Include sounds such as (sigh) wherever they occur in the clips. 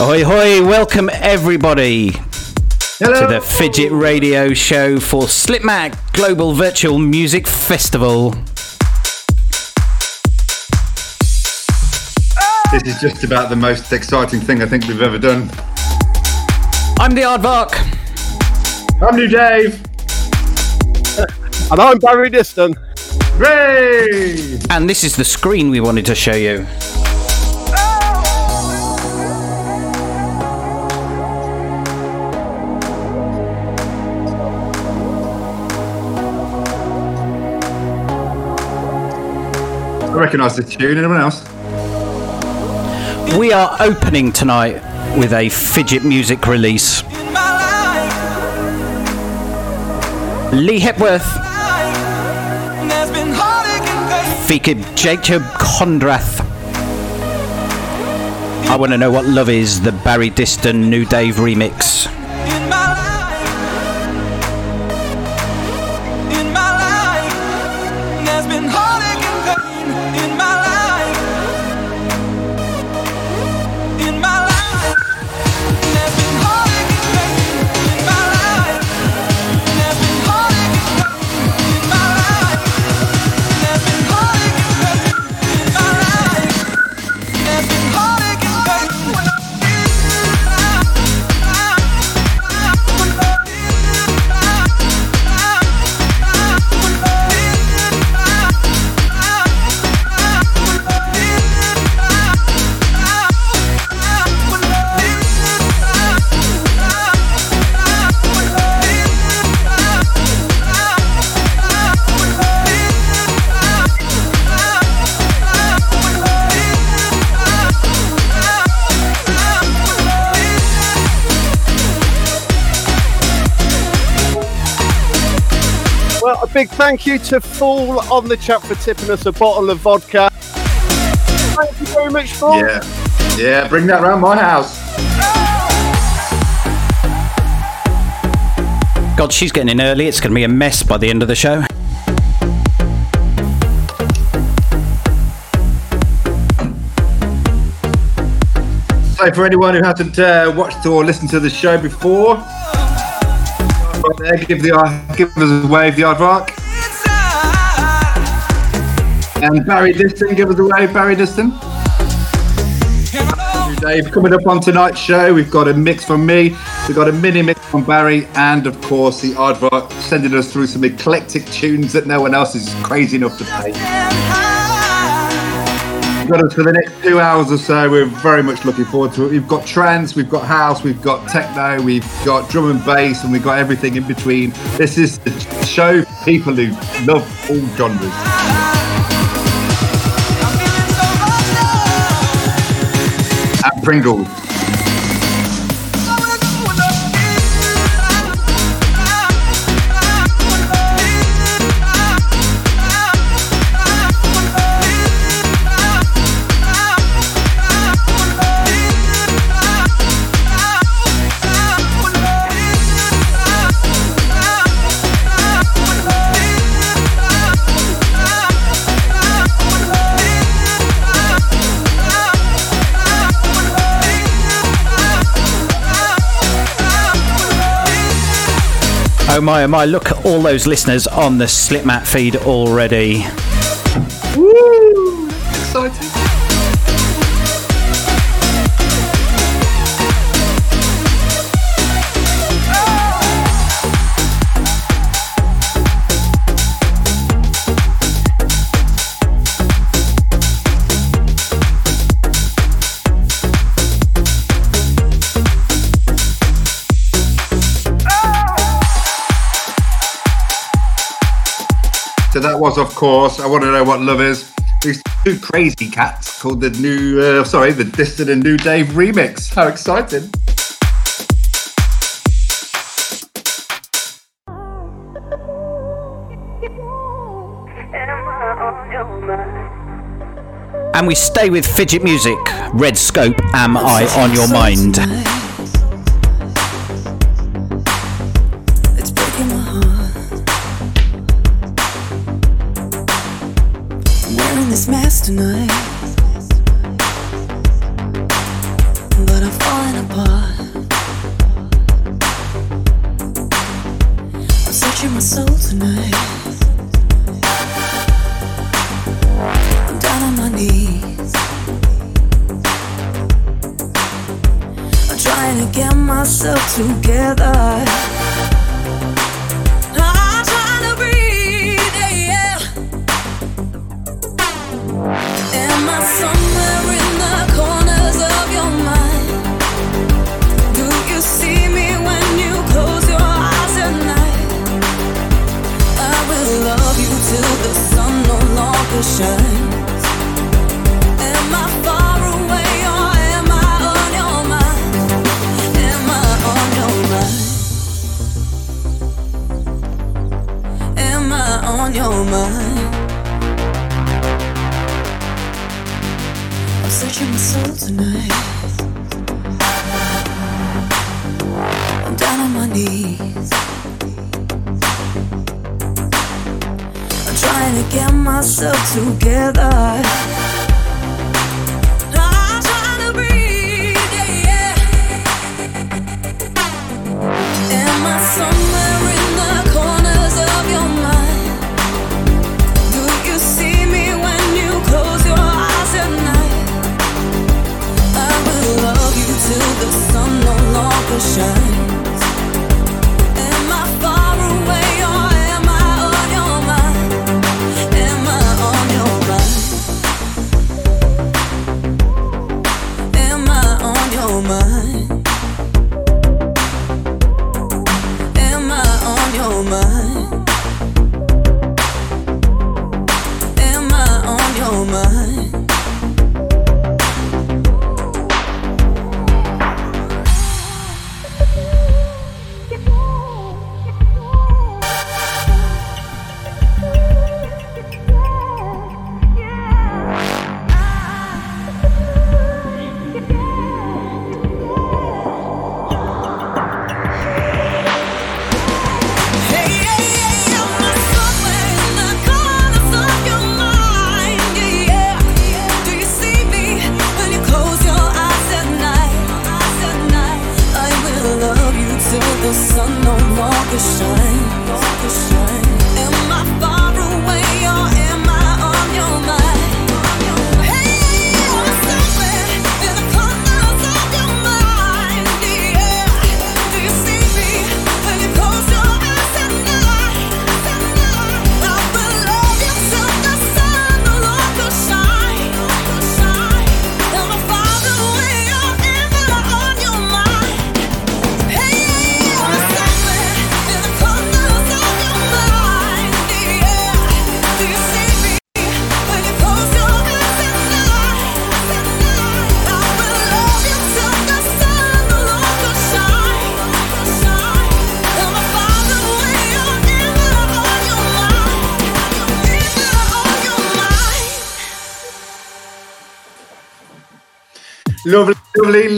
Ahoy, hoy, welcome everybody Hello. to the Fidget Radio Show for Slipmat Global Virtual Music Festival. This is just about the most exciting thing I think we've ever done. I'm the Aardvark. I'm new Dave. And I'm Barry Diston. Hooray! And this is the screen we wanted to show you. Recognise this tune. Anyone else? We are opening tonight with a fidget music release. Lee Hepworth, Jacob Kondrath. I want to know what love is, the Barry Diston New Dave remix. Big thank you to Fool on the chat for tipping us a bottle of vodka. Thank you very much, Fool. Yeah. Yeah, bring that round my house. God, she's getting in early. It's going to be a mess by the end of the show. So, for anyone who hasn't uh, watched or listened to the show before, right there, give the give us a wave, the Aardvark. And Barry Diston, give us a wave, Barry Diston. Dave, coming up on tonight's show, we've got a mix from me, we've got a mini mix from Barry, and of course the Aardvark sending us through some eclectic tunes that no one else is crazy enough to play. Got us for the next two hours or so. We're very much looking forward to it. We've got trance, we've got house, we've got techno, we've got drum and bass, and we've got everything in between. This is the show for people who love all genres. At Pringles. Oh my, oh my, look at all those listeners on the Slipmat feed already. Woo! Exciting. So that was, of course, I want to know what love is. These two crazy cats called the new, uh, sorry, the Diston and New Dave remix. How exciting! And we stay with fidget music. RedScope, Am I on Your Mind? Tonight,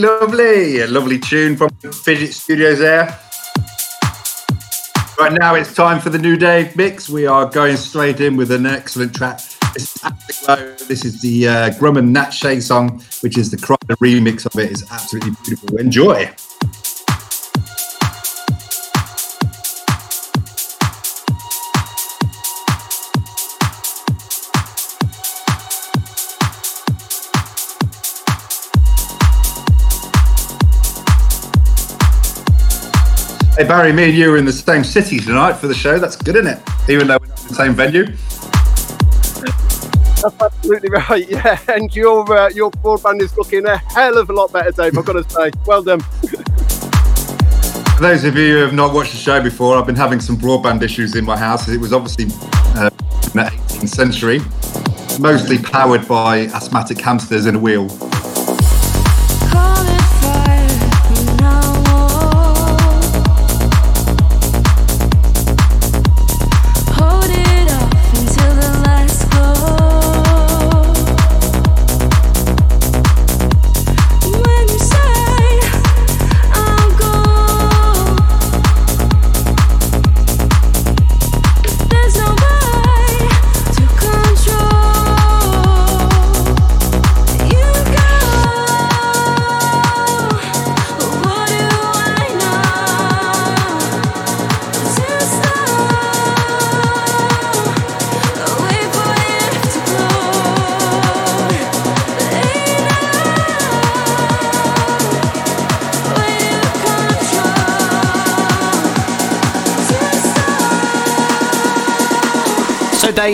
lovely. A lovely tune from Fidget Studios there. Right now it's time for the New Dave mix. We are going straight in with an excellent track. This is This is the uh, Grum and Nat Shay song, which is the Cry remix of it. It's absolutely beautiful. Enjoy. Hey Barry, me and you are in the same city tonight for the show. That's good, isn't it? Even though we're not in the same venue. That's absolutely right. (laughs) Yeah, and your uh, your broadband is looking a hell of a lot better, Dave. I've got to say, well done. (laughs) For those of you who have not watched the show before, I've been having some broadband issues in my house. It was obviously uh, in the 18th century, mostly powered by asthmatic hamsters in a wheel.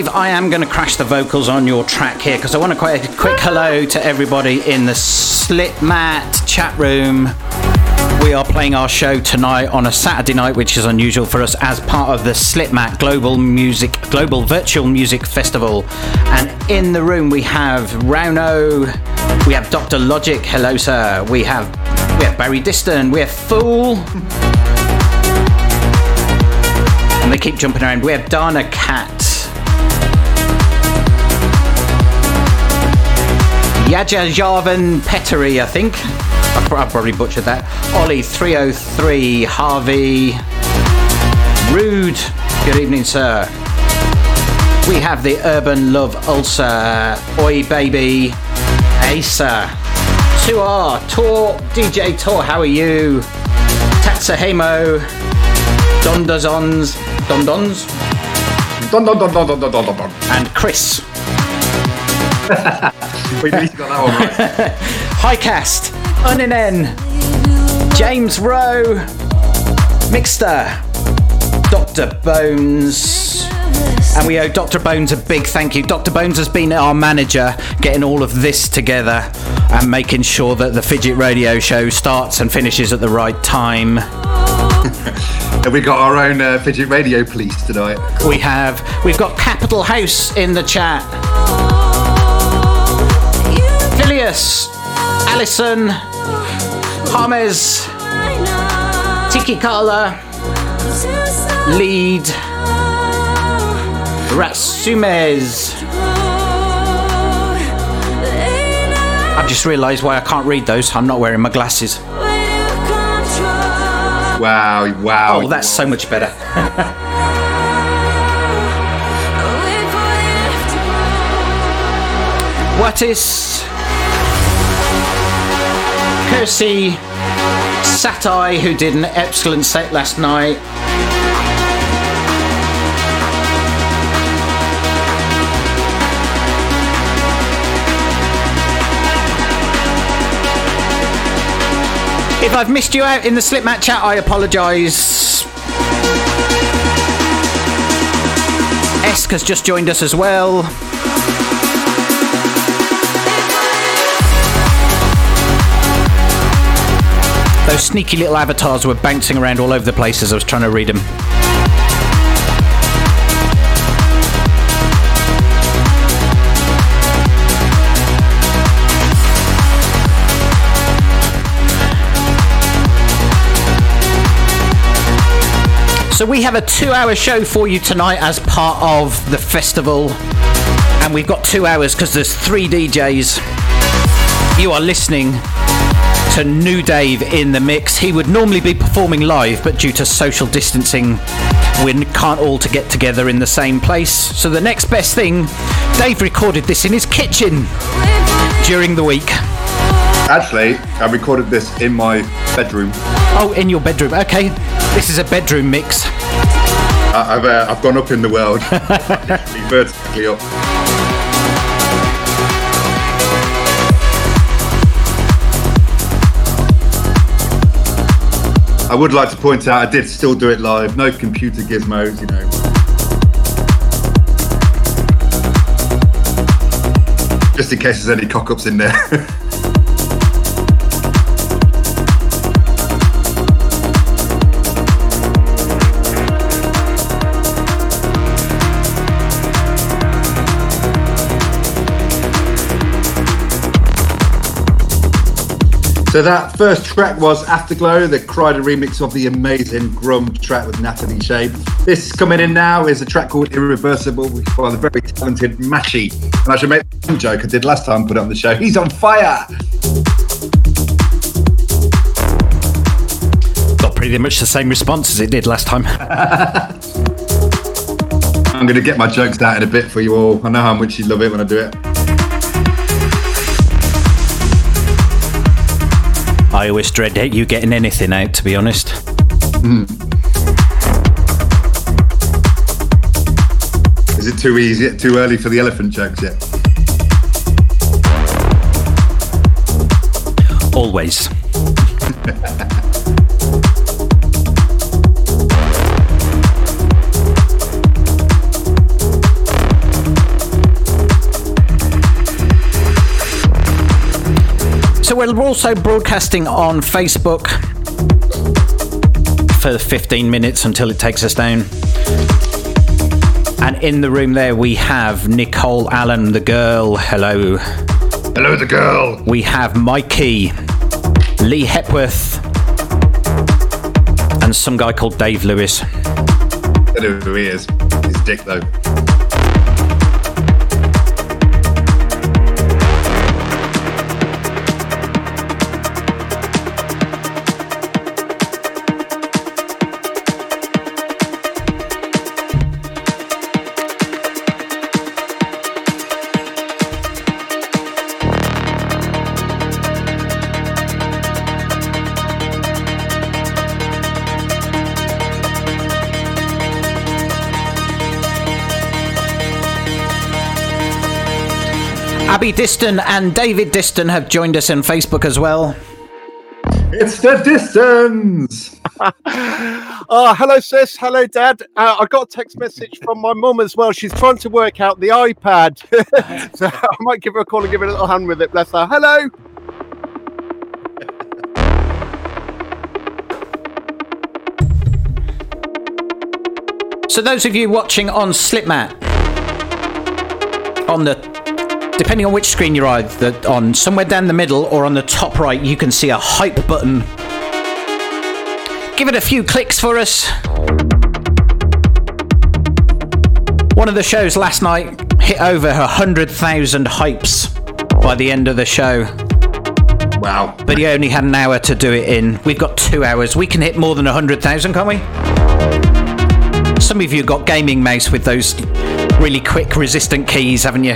I am going to crash the vocals on your track here because I want to quite a quick hello to everybody in the Slipmat chat room. We are playing our show tonight on a Saturday night, which is unusual for us, as part of the Slipmat Global Music Global Virtual Music Festival. And in the room we have Rauno, we have Dr. Logic, hello sir. We have we have Barry Diston, we have Fool. And they keep jumping around. We have Dana Cat. Yaja Jarvan Pettery, I think. I pro- I probably butchered that. Ollie 303, Harvey. Rude, good evening, sir. We have the Urban Love Ulcer, Oi Baby, Asa, 2R, Tor, DJ Tor, how are you? Tatsahemo, Dondazons, Dondons, dun, dun, dun, dun, dun, dun, dun. and Chris. (laughs) (laughs) We at least got that one right. (laughs) Highcast, Uninen, James Rowe, Mixter, Dr. Bones. And we owe Dr. Bones a big thank you. Dr. Bones has been our manager, getting all of this together and making sure that the Fidget Radio show starts and finishes at the right time. (laughs) And we got our own uh, fidget radio police tonight. We have we've got Capital House in the chat. Phileas, Alison, James, Tiki Kala, Lead, Ratsumez. I've just realised why I can't read those. I'm not wearing my glasses. Wow, wow. Oh, that's so much better. (laughs) What is Kirsty Satai, who did an excellent set last night? If I've missed you out in the Slipmat chat, I apologise. Esk has just joined us as well. Those sneaky little avatars were bouncing around all over the place as I was trying to read them. So we have a two-hour show for you tonight as part of the festival, and we've got two hours because there's three DJs. You are listening to New Dave in the mix. He would normally be performing live, but due to social distancing, we can't all to get together in the same place. So the next best thing, Dave recorded this in his kitchen during the week. Actually, I recorded this in my bedroom. Oh, in your bedroom. Okay, this is a bedroom mix. I've, uh, I've gone up in the world, (laughs) vertically up. I would like to point out I did still do it live, no computer gizmos, you know. Just in case there's any cock ups in there. (laughs) So that first track was Afterglow, the Kryder remix of the amazing Grum track with Natalie Shay. This coming in now is a track called Irreversible by the very talented Matchy. And I should make the same joke I did last time, put it on the show. He's on fire! Got pretty much the same response as it did last time. (laughs) I'm going to get my jokes out in a bit for you all. I know how much you love it when I do it. I always dread you getting anything out, to be honest. Hmm. Is it too easy, too early for the elephant jokes yet? Always. So we're also broadcasting on Facebook for 15 minutes until it takes us down. And in the room there, we have Nicole Allen, the girl. Hello. Hello, the girl. We have Mikey, Lee Hepworth, and some guy called Dave Lewis. I don't know who he is. He's dick, though. Abby Diston and David Diston have joined us on Facebook as well. It's the distance. (laughs) Oh, hello, sis. Hello, dad. Uh, I got a text message from my mum as well. She's trying to work out the iPad. (laughs) so I might give her a call and give her a little hand with it. Bless her. Hello. So those of you watching on Slipmat, on the depending on which screen you're either on, somewhere down the middle or on the top right, you can see a hype button. Give it a few clicks for us. One of the shows last night hit over 100,000 hypes by the end of the show, Wow. but he only had an hour to do it in. We've got two hours. We can hit more than 100,000, can't we? Some of you got gaming mouse with those really quick resistant keys, haven't you?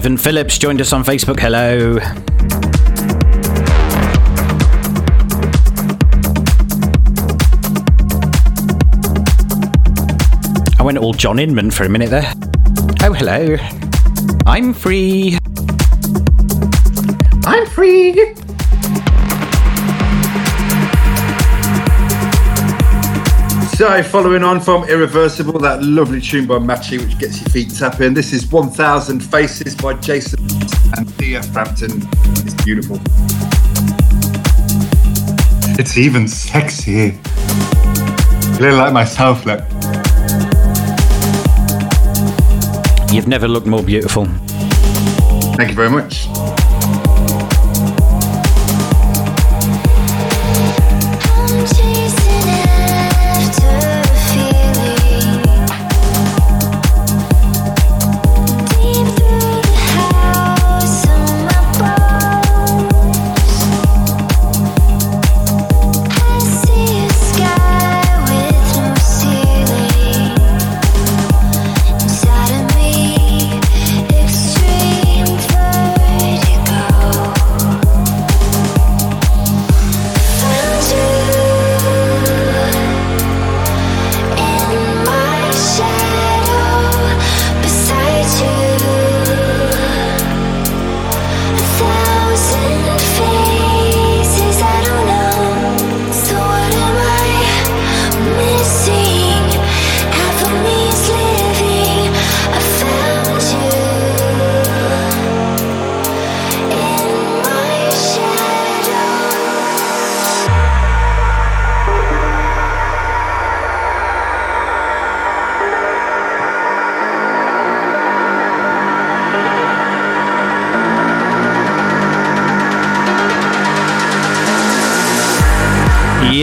Ivan Phillips joined us on Facebook. Hello. I went all John Inman for a minute there. Oh, hello. I'm free. So, following on from Irreversible, that lovely tune by Matchy, which gets your feet tapping. This is 1000 Faces by Jason and Dia Frampton. It's beautiful. It's even sexy. A little like myself, look. You've never looked more beautiful. Thank you very much.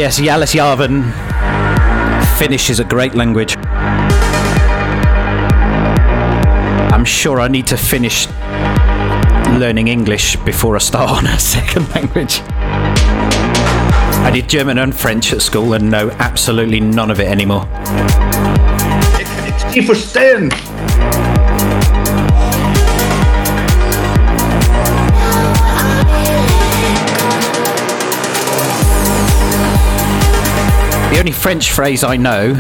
Yes, Yalis Yarvan. Finnish is a great language. I'm sure I need to finish learning English before I start (laughs) on a second language. I did German and French at school and know absolutely none of it anymore. You The only French phrase I know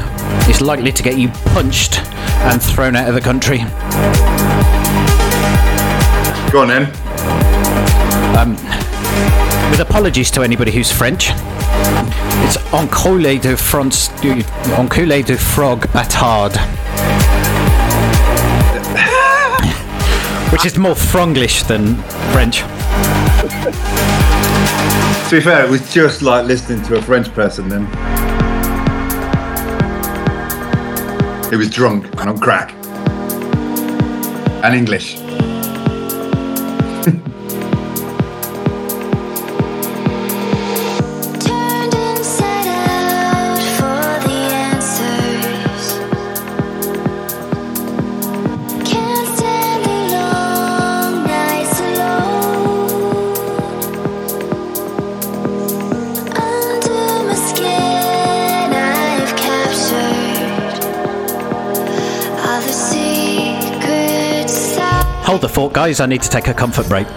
is likely to get you punched and thrown out of the country. Go on then. Um, with apologies to anybody who's French, it's enculé de France, enculé de frog bâtard. Which is more Fronglish than French. To be fair, it was just like listening to a French person then. He was drunk and on crack. And English. The fort, guys. I need to take a comfort break.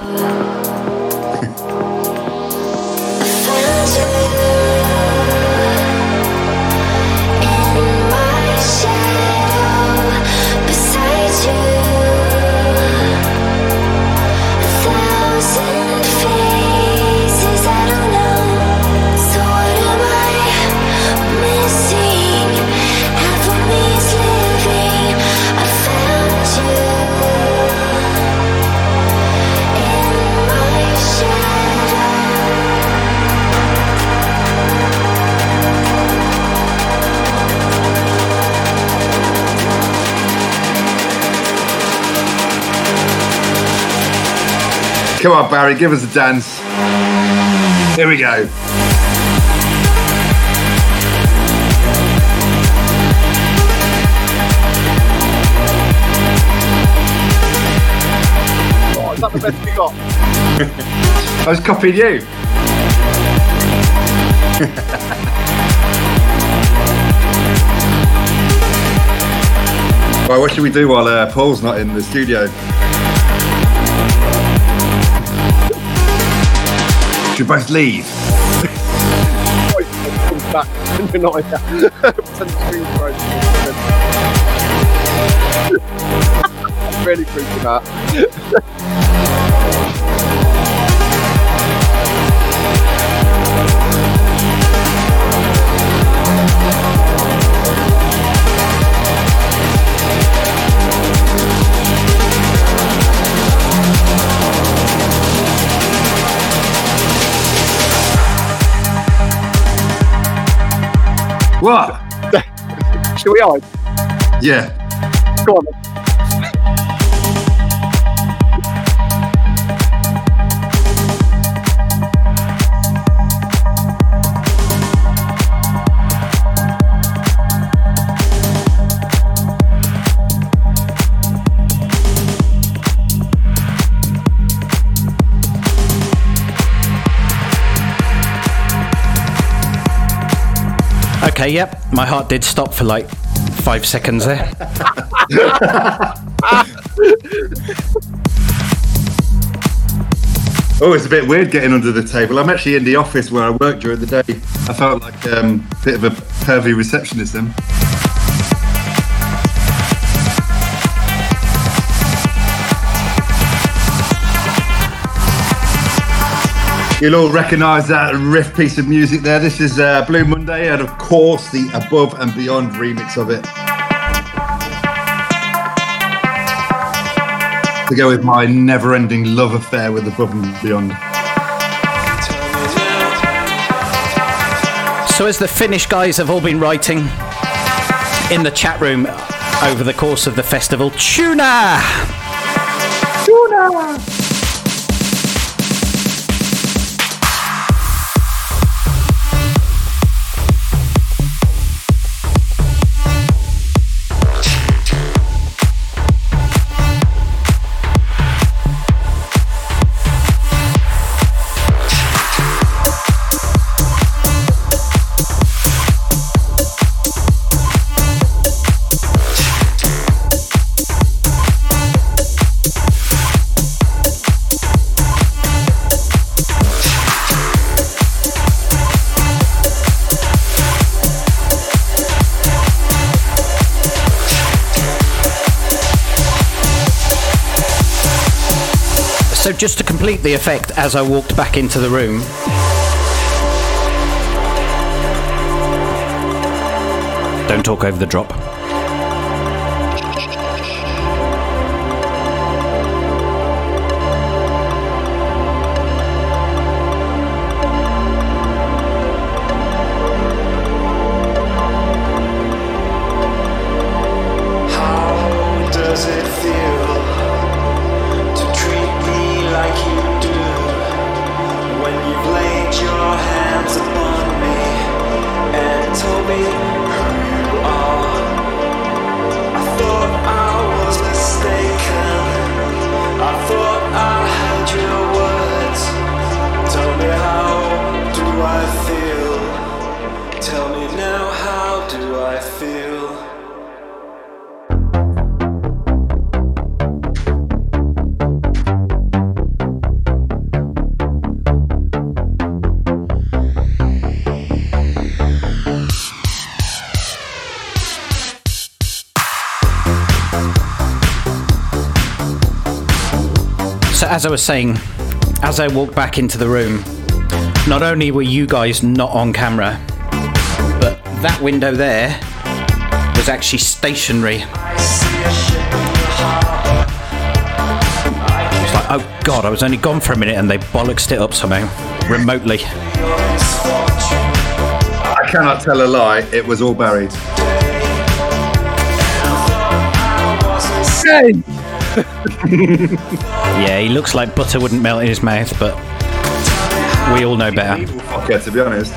On, Barry, give us a dance. Here we go. Oh, is that the best we got? (laughs) I was copying you. (laughs) right, what should we do while uh, Paul's not in the studio? Should both leave? (laughs) Really freaking out. What? (laughs) Shall we hide? Yeah. Go on. Okay, yep. My heart did stop for like five seconds there. (laughs) Oh, it's a bit weird getting under the table. I'm actually in the office where I work during the day. I felt like um, a bit of a pervy receptionist then. You'll all recognise that riff piece of music there. This is uh, Blue Monday, and of course, the Above and Beyond remix of it. To go with my never ending love affair with Above and Beyond. So, as the Finnish guys have all been writing in the chat room over the course of the festival, tuna! So, just to complete the effect, as I walked back into the room, don't talk over the drop. As I was saying, as I walked back into the room, not only were you guys not on camera, but that window there was actually stationary. It's like, oh god, I was only gone for a minute and they bollocksed it up somehow, remotely. I cannot tell a lie, it was all Barry. (laughs) Yeah, he looks like butter wouldn't melt in his mouth, but we all know better. Fucker, to be honest.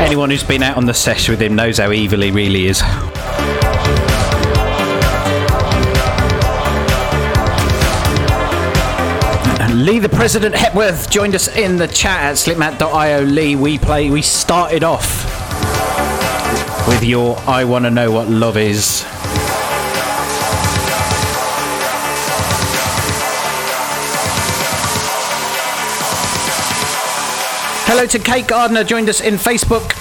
Anyone who's been out on the sesh with him knows how evil he really is. Lee, the President Hepworth, joined us in the chat at slipmat.io. Lee, we play. We started off with your "I Want to Know What Love Is." Hello to Kate Gardner, joined us in Facebook.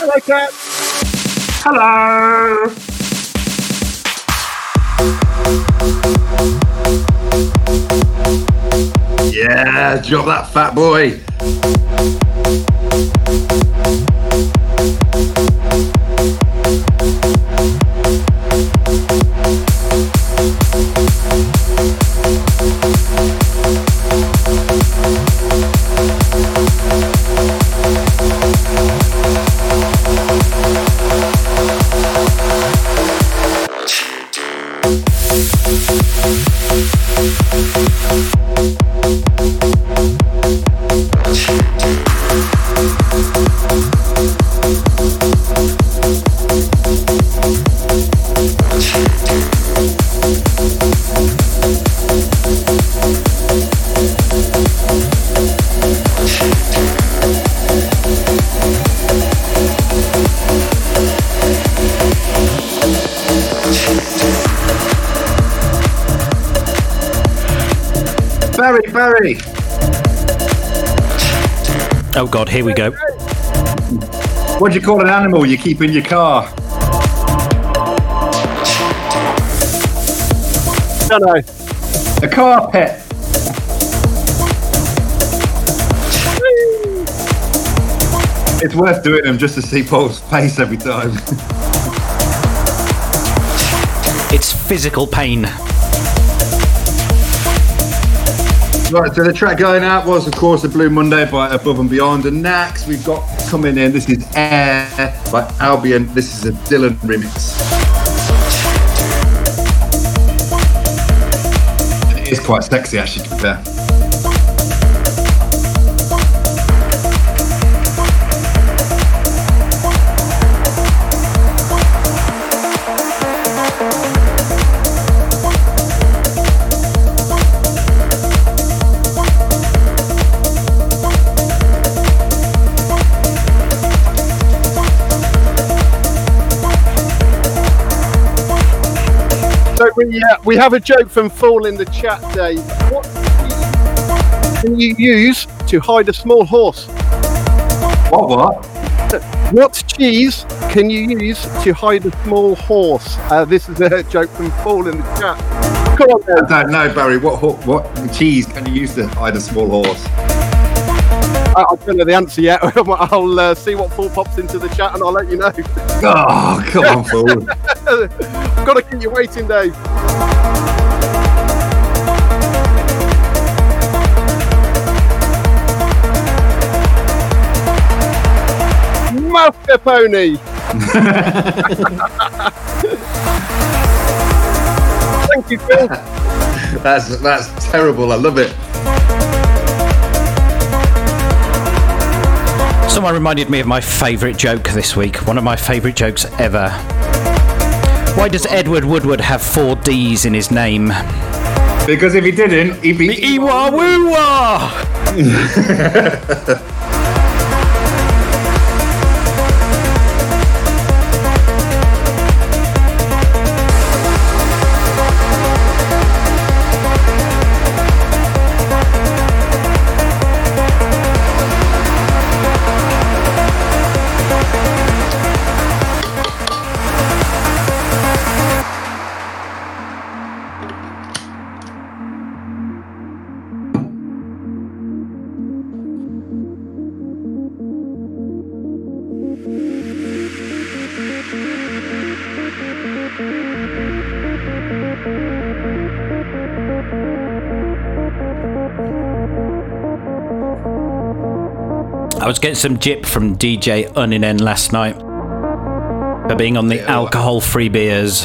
Hello, Cat. Hello! Yeah, drop that fat boy. What call an animal you keep in your car? No, no. A carpet. It's worth doing them just to see Paul's face every time. (laughs) It's physical pain. Right, so the track going out was, of course, the Blue Monday by Above and Beyond. And next, we've got coming in. This is Air by Albion. This is a Dhylen remix. It is quite sexy, actually, to be fair. We, uh, we have a joke from Fall in the chat, Dave. What can you use to hide a small horse? What, what? What cheese can you use to hide a small horse? Uh, this is a joke from Fall in the chat. Come on, I don't know, Barry. What what cheese can you use to hide a small horse? I, don't know the answer yet. (laughs) I'll uh, see what Paul pops into the chat and I'll let you know. (laughs) Oh, come on, Paul. (laughs) Got to keep you waiting, Dave. Mascarpone. Thank you, Phil. That's that's terrible. I love it. Someone reminded me of my favourite joke this week. One of my favourite jokes ever. Why does Edward Woodward have four D's in his name? Because if he didn't, he'd be Iwa woo (laughs) I was getting some jip from DJ Uninen last night for being on the alcohol free beers.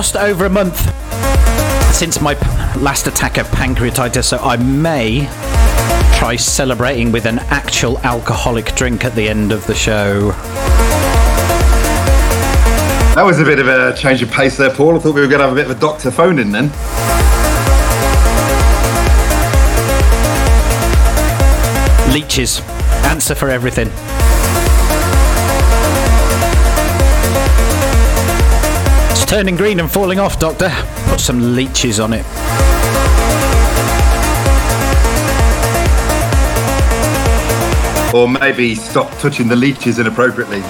Just over a month since my last attack of pancreatitis, so I may try celebrating with an actual alcoholic drink at the end of the show. That was a bit of a change of pace there, Paul. I thought we were going to have a bit of a doctor phone in then. Leeches. Answer for everything. turning green and falling off, Doctor. Put some leeches on it. Or maybe stop touching the leeches inappropriately.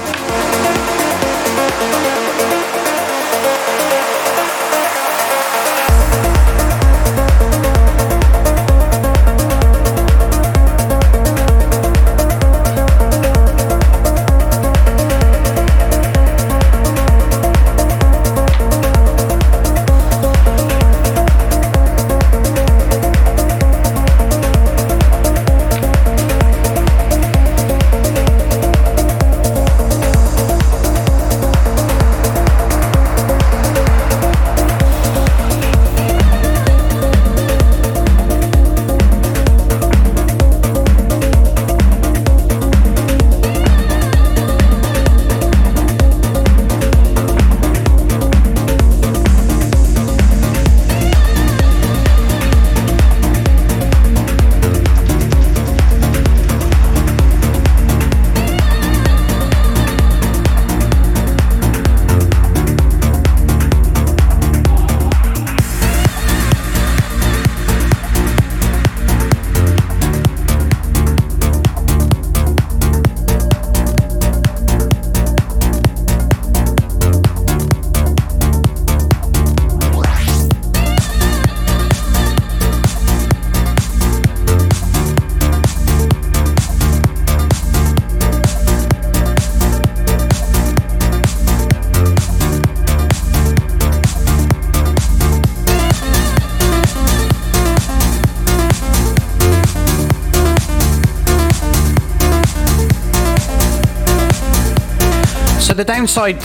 Downside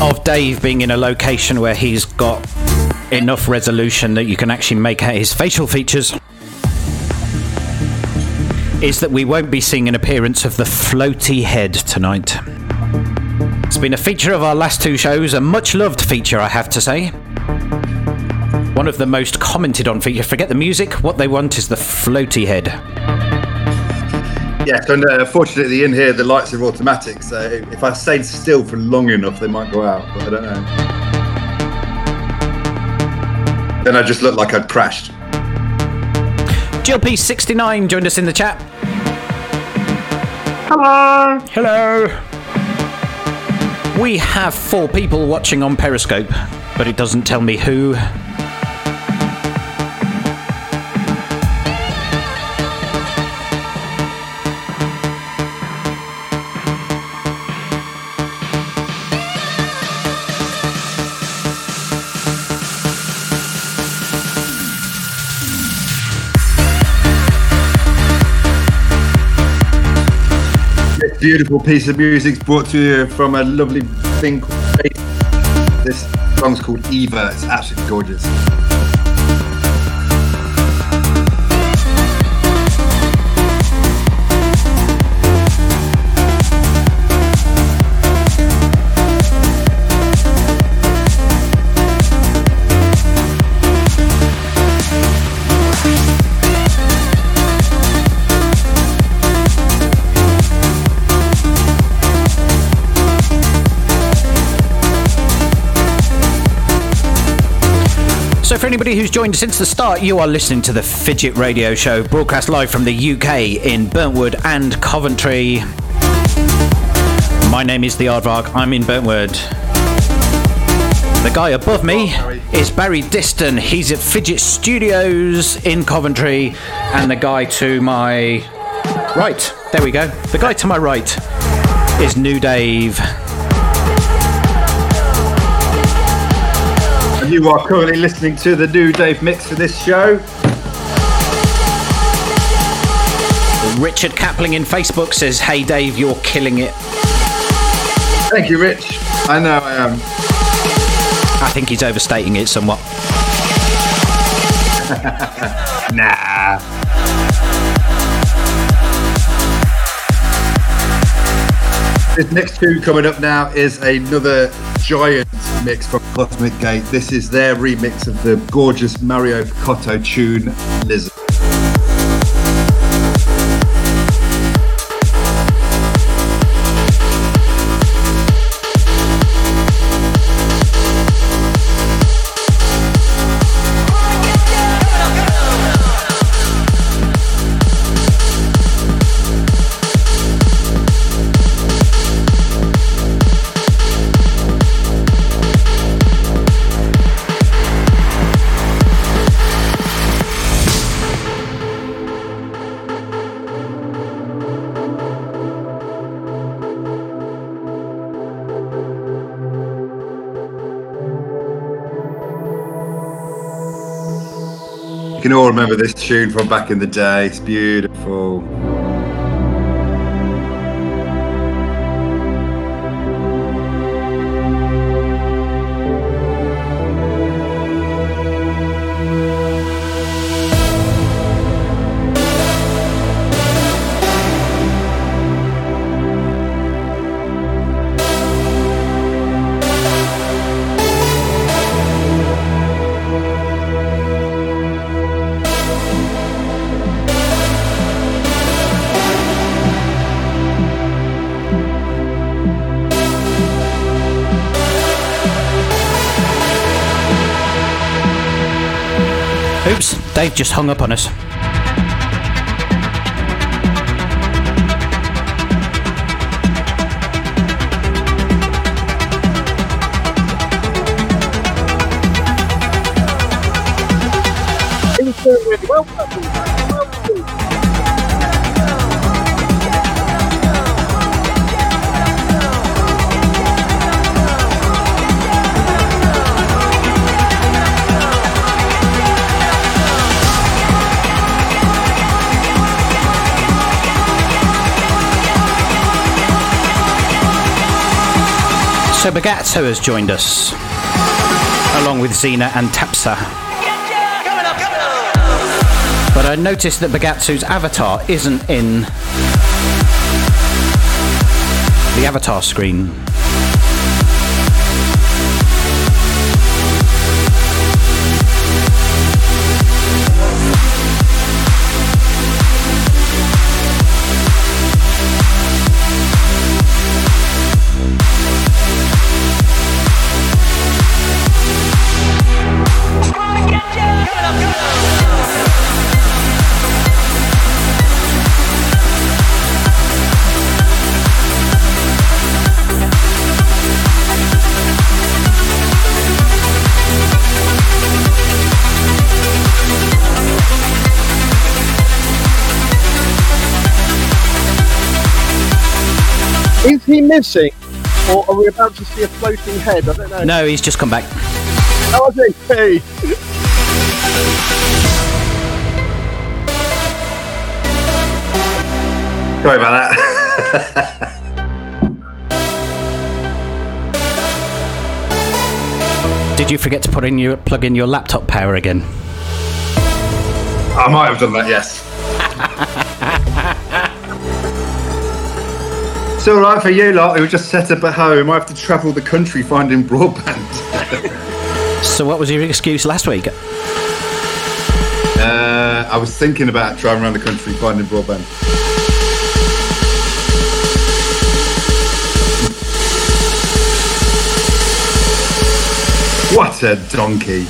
of Dave being in a location where he's got enough resolution that you can actually make out his facial features is that we won't be seeing an appearance of the floaty head tonight. It's been a feature of our last two shows, a much loved feature, I have to say. One of the most commented on features. Forget the music, what they want is the floaty head. Yes, and uh, fortunately in here the lights are automatic, so if I stayed still for long enough, they might go out, but I don't know. Then I just looked like I'd crashed. GLP69 joined us in the chat. Hello. Hello. We have four people watching on Periscope, but it doesn't tell me who. Beautiful piece of music brought to you from a lovely thing This song's called Eva. It's absolutely gorgeous. For anybody who's joined us since the start, you are listening to the Fidget Radio Show, broadcast live from the UK in Burntwood and Coventry. My name is the Aardvark. I'm in Burntwood. The guy above me oh, is Barry Diston. He's at Fidget Studios in Coventry, and the guy to my right, there we go. The guy to my right is New Dave. You are currently listening to the new Dave mix for this show. Richard Capling in Facebook says, "Hey Dave, you're killing it." Thank you, Rich. I know I am. I think he's overstating it somewhat. (laughs) Nah. This next tune coming up now is another giant mix from Cosmic Gate. This is their remix of the gorgeous Mauro Picotto tune Lizard. Can all remember this tune from back in the day. It's beautiful. Just hung up on us. So Bagatso has joined us, along with Xena and Tapsa. But I noticed that Bagatsu's avatar isn't in the avatar screen. Missing? Or are we about to see a floating head? I don't know. No, he's just come back. Oh, is he? Hey. Sorry about that. (laughs) Did you forget to put in your plug in your laptop power again? I might have done that, yes. It's all right for you lot who just set up at home. I have to travel the country finding broadband. So what was your excuse last week? Uh, I was thinking about driving around the country finding broadband. What a donkey.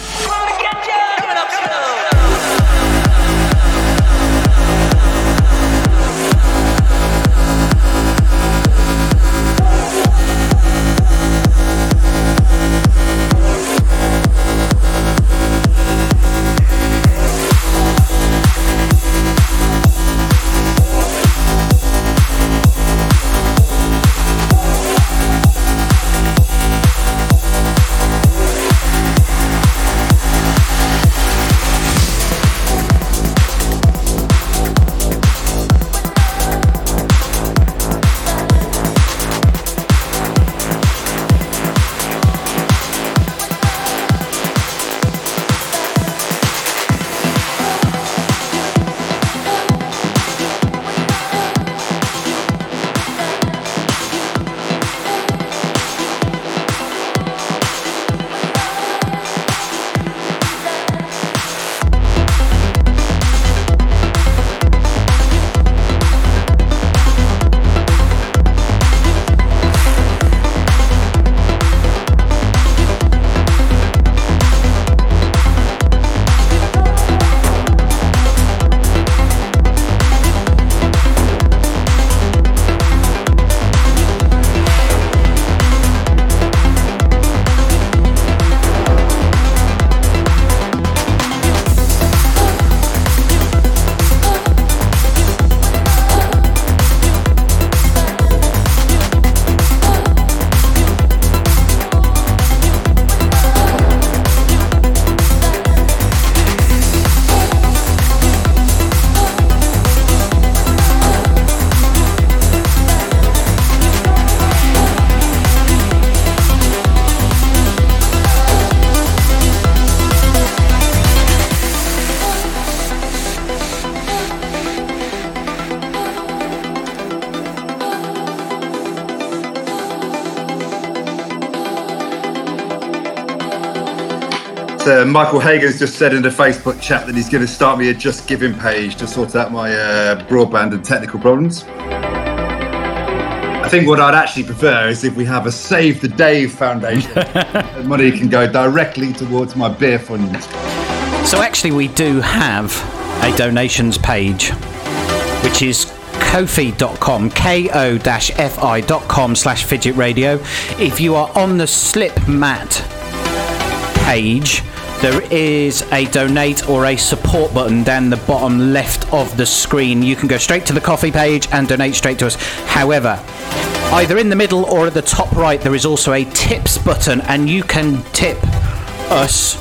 Michael Hagan's just said in the Facebook chat that he's going to start me a Just Giving page to sort out my uh, broadband and technical problems. I think what I'd actually prefer is if we have a Save the Dave Foundation. (laughs) The money can go directly towards my beer fund. So actually, we do have a donations page, which is kofi.com, ko-fi.com slash fidget radio. If you are on the Slipmat page, there is a donate or a support button down the bottom left of the screen. You can go straight to the Ko-fi page and donate straight to us. However, either in the middle or at the top right, there is also a tips button, and you can tip us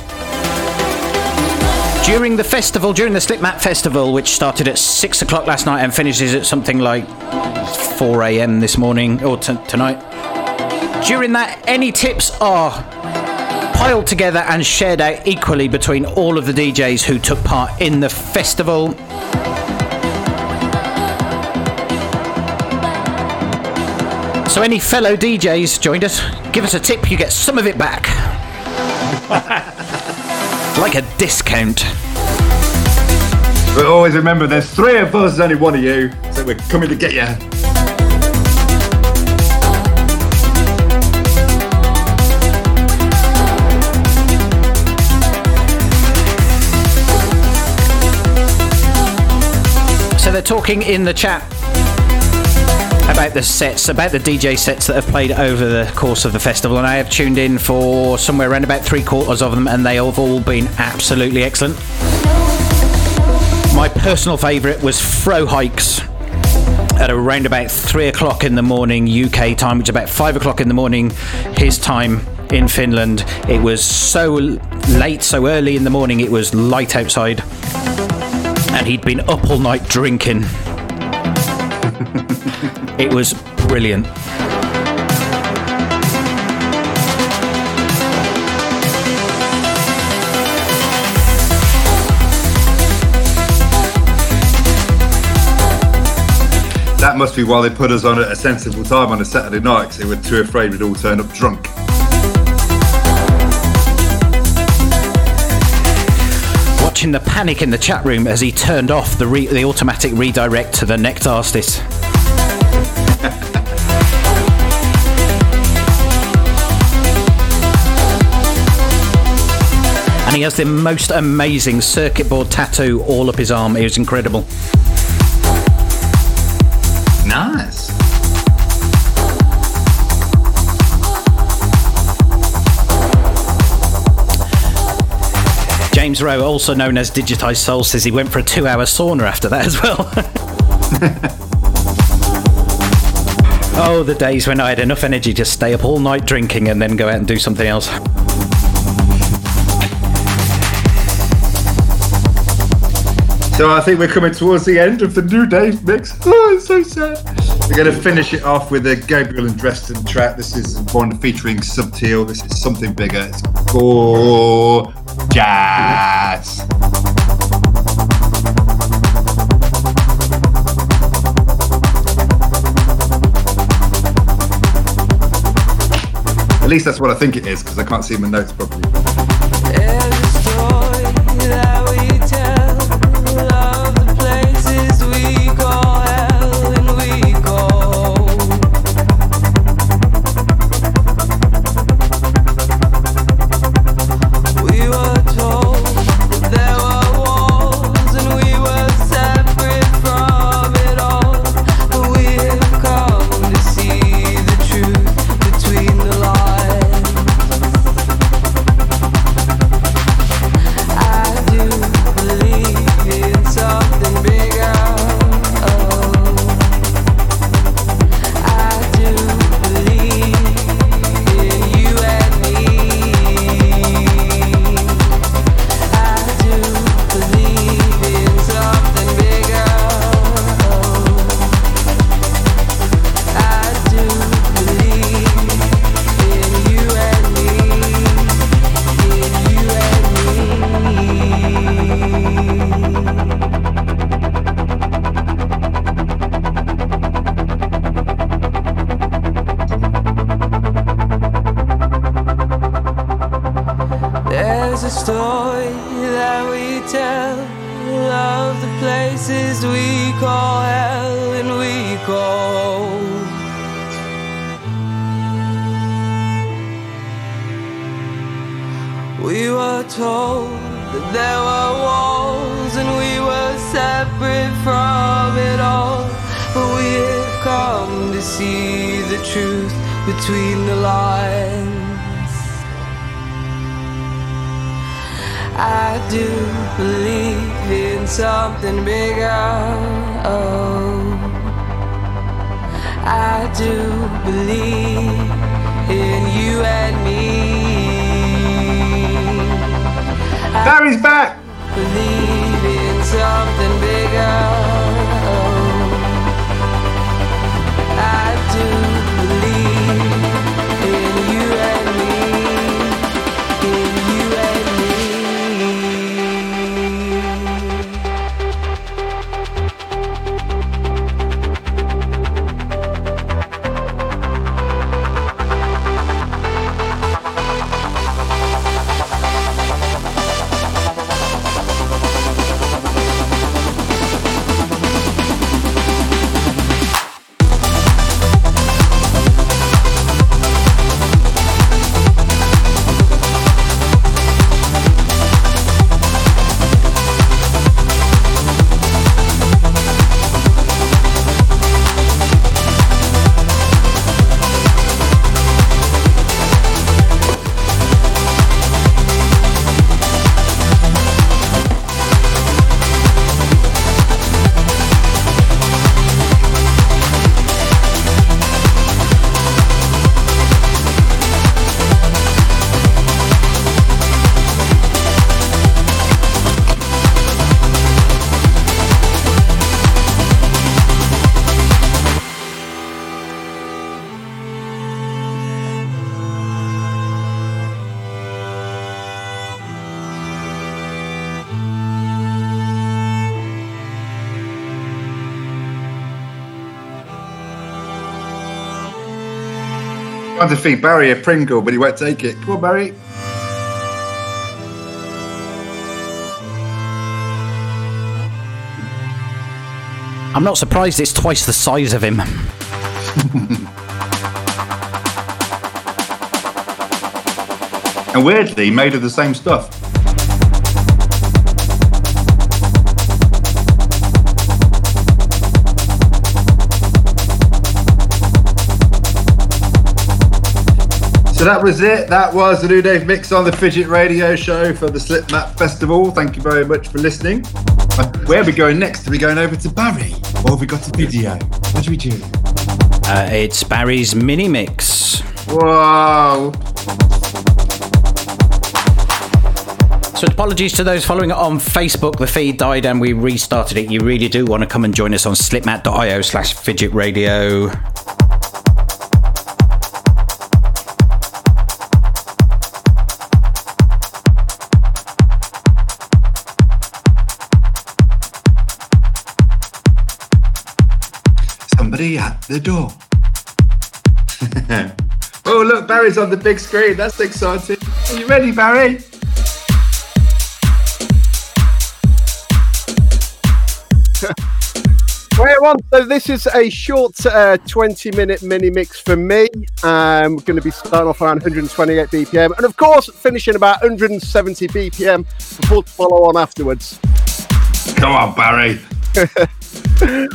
during the festival, during the Slipmat Festival, which started at six o'clock last night and finishes at something like 4 a.m. this morning or t- tonight. During that, any tips are piled together and shared out equally between all of the DJs who took part in the festival. So, any fellow DJs joined us, give us a tip, you get some of it back. (laughs) like a discount. But always remember, there's three of us, there's only one of you, so we're coming to get you. They're talking in the chat about the sets, about the DJ sets that have played over the course of the festival, and I have tuned in for somewhere around about three quarters of them, and they have all been absolutely excellent. My personal favourite was Fro Hikes at around about three o'clock in the morning UK time, which is about five o'clock in the morning his time in Finland. It was so late, so early in the morning, it was light outside, and he'd been up all night drinking. (laughs) it was brilliant. That must be why they put us on at a sensible time on a Saturday night, because they were too afraid we'd all turn up drunk. The panic in the chat room as he turned off the re- the automatic redirect to the next artist. (laughs) and he has the most amazing circuit board tattoo all up his arm. It was incredible. Nice. James Rowe, also known as Digitized Soul, says he went for a two hour sauna after that as well. (laughs) oh, the days when I had enough energy to stay up all night drinking and then go out and do something else. So I think we're coming towards the end of the new Dave mix. Oh, it's so sad. We're going to finish it off with a Gabriel and Dresden track. This is one featuring Sub Teal. This is something bigger. It's gorgeous. At least that's what I think it is because I can't see my notes properly. Every separate from it all. But we have come to see the truth between the lines. I do believe in something bigger. Oh, I do believe in you and me. Barry's back. Believe something bigger. Trying to feed Barry a Pringle, but he won't take it. Come on, Barry. I'm not surprised it's twice the size of him. (laughs) And weirdly, made of the same stuff. So that was it. That was the New Dave Mix on the Fidget Radio Show for the Slipmat Festival. Thank you very much for listening. Where are we going next? Are we going over to Barry? Or have we got a video? What do we do? Uh, it's Barry's mini mix. Whoa. So apologies to those following it on Facebook. The feed died and we restarted it. You really do want to come and join us on slipmat.io slash fidget radio. The door. (laughs) oh, look, Barry's on the big screen. That's exciting. Are you ready, Barry? (laughs) Right on. So this is a short uh, 20 minute mini mix for me. I'm going to be starting off around 128 BPM and of course finishing about 170 BPM before to follow on afterwards. Come on, Barry.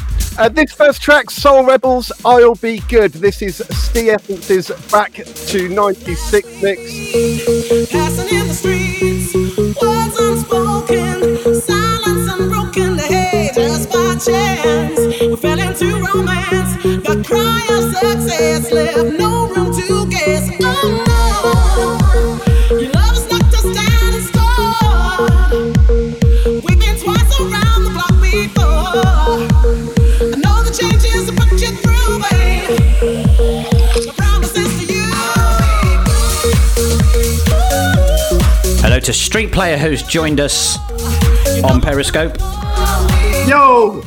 (laughs) Uh, this first track, Soul Rebels, I'll Be Good. This is Steve Essence's Back to 96 mix. to Street Player who's joined us on Periscope. Yo!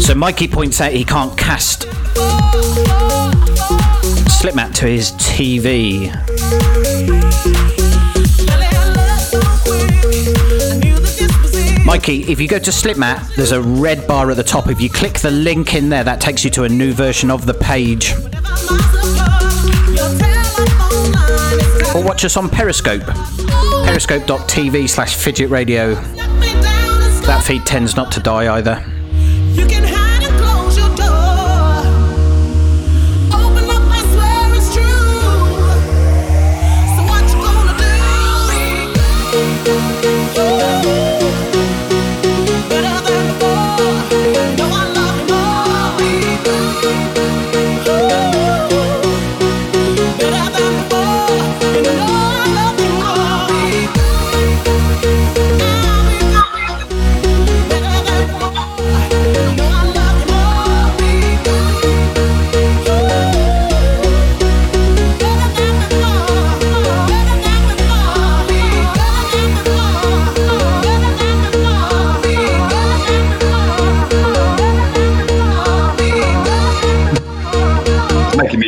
So Mikey points out he can't cast Slipmat to his TV. Mikey, if you go to Slipmat, there's a red bar at the top. If you click the link in there, that takes you to a new version of the page. Or watch us on Periscope. Periscope.tv slash fidget radio. That feed tends not to die either.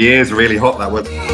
My ears really hot. That was.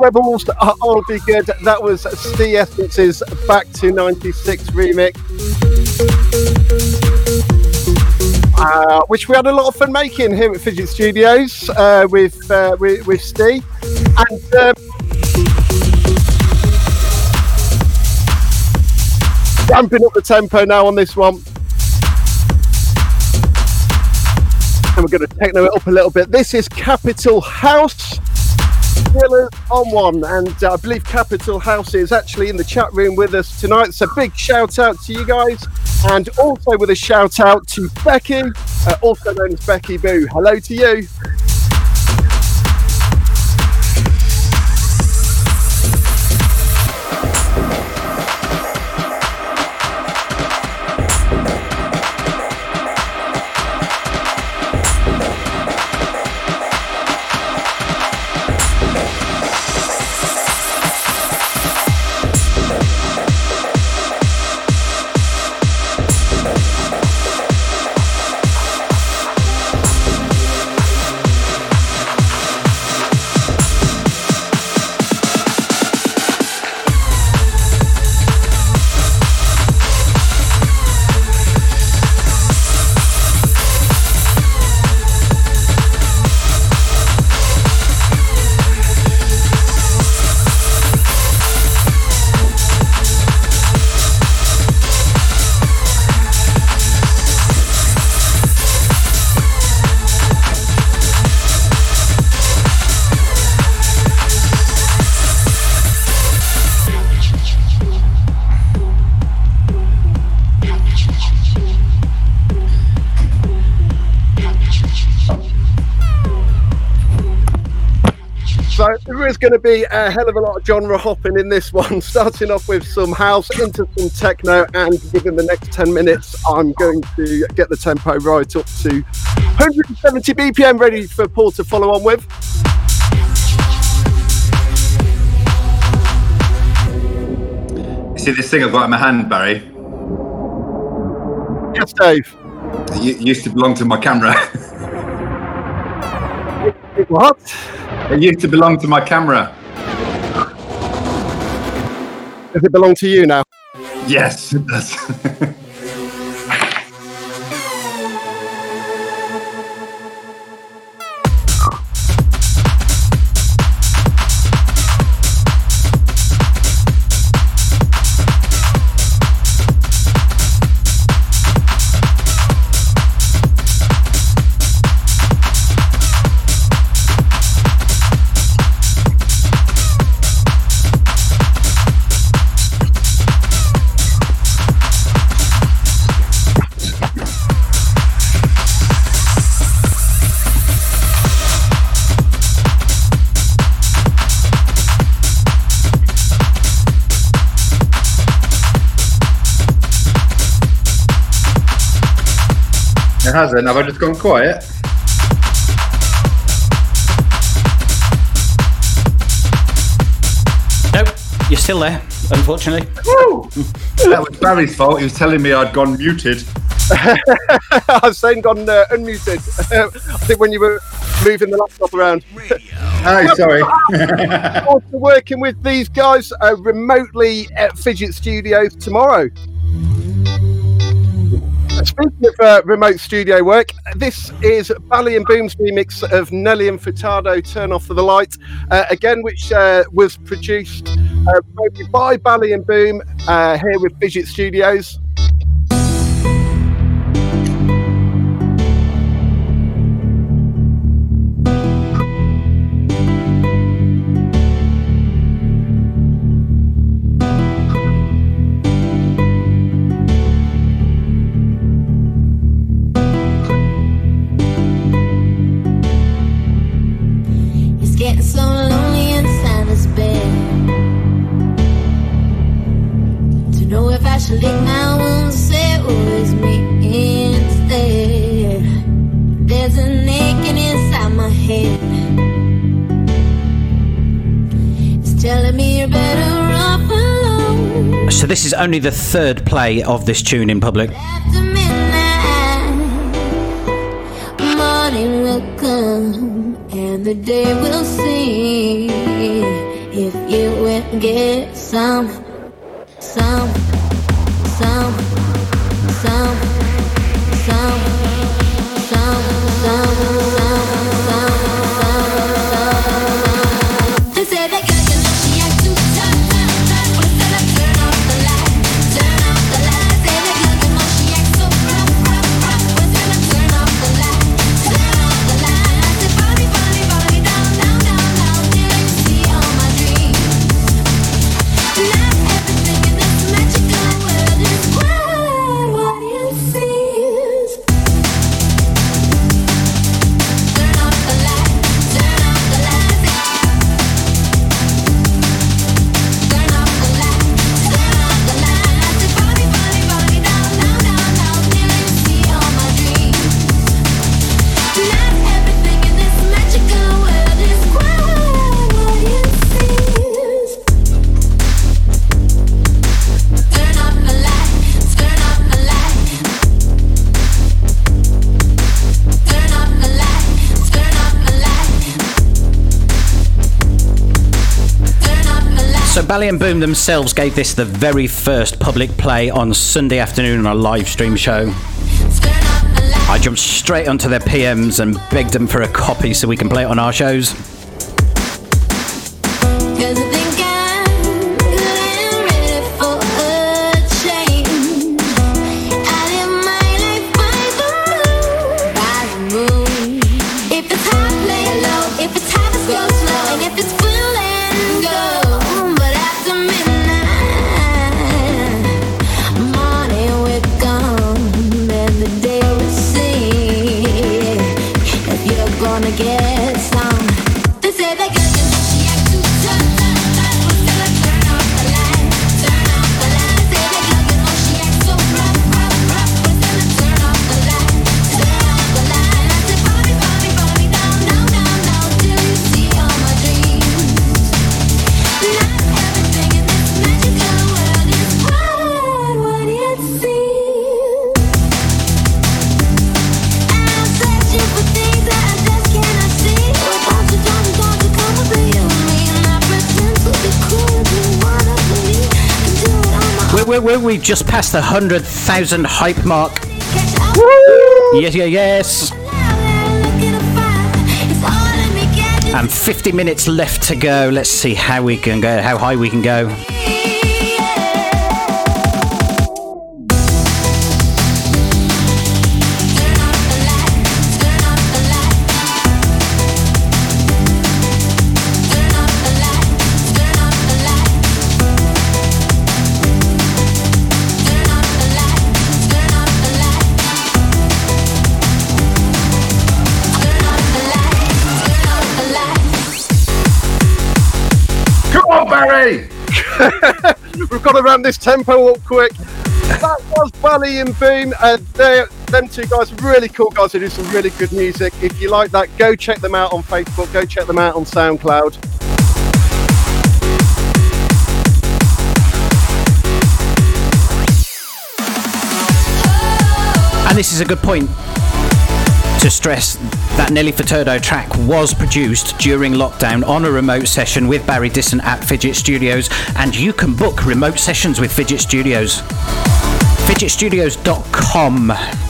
Rebels, uh, I'll be good. That was Steve Essence's Back to 96 remix. Uh, which we had a lot of fun making here at Fidget Studios uh, with, uh, with with Steve. And um, ramping up the tempo now on this one. And we're going to techno it up a little bit. This is Capital House. Thrillers on one, and uh, I believe Capital House is actually in the chat room with us tonight. So big shout out to you guys, and also with a shout out to Becky, uh, also known as Becky Boo. Hello to you. Going to be a hell of a lot of genre hopping in this one, (laughs) starting off with some house into some techno, and within the next 10 minutes, I'm going to get the tempo right up to 170 BPM, ready for Paul to follow on with. You see this thing I've got in my hand, Barry? Yes, Dave. It used to belong to my camera. (laughs) What? it used to belong to my camera. Does it belong to you now? Yes, it does. (laughs) it hasn't. Have I just gone quiet? Nope, you're still there, unfortunately. That was Barry's fault. He was telling me I'd gone muted. I was saying gone uh, unmuted. (laughs) I think when you were moving the laptop around. (laughs) Oh, sorry. (laughs) Also working with these guys uh, remotely at Fidget Studios tomorrow. Speaking of uh, remote studio work, this is Bally and Boom's remix of Nelly and Furtado Turn Off the Light, uh, again, which uh, was produced uh, by Bally and Boom uh, here with Fidget Studios. Only the third play of this tune in public. And the day will see if you will get some, some, some, some, some, And Boom themselves gave this the very first public play on Sunday afternoon on a live stream show. I jumped straight onto their PMs and begged them for a copy so we can play it on our shows. We, we, we just passed the 100,000 hype mark. Yes, yeah, yes. And 50 minutes left to go. Let's see how we can go, how high we can go. (laughs) We've got to ramp this tempo up quick. That was Bally and Boom. and they them two guys really cool guys who do some really good music. If you like that, go check them out on Facebook. Go check them out on SoundCloud. And this is a good point to stress that Nelly Furtado track was produced during lockdown on a remote session with Barry Diston at Fidget Studios, and you can book remote sessions with Fidget Studios. FidgetStudios.com.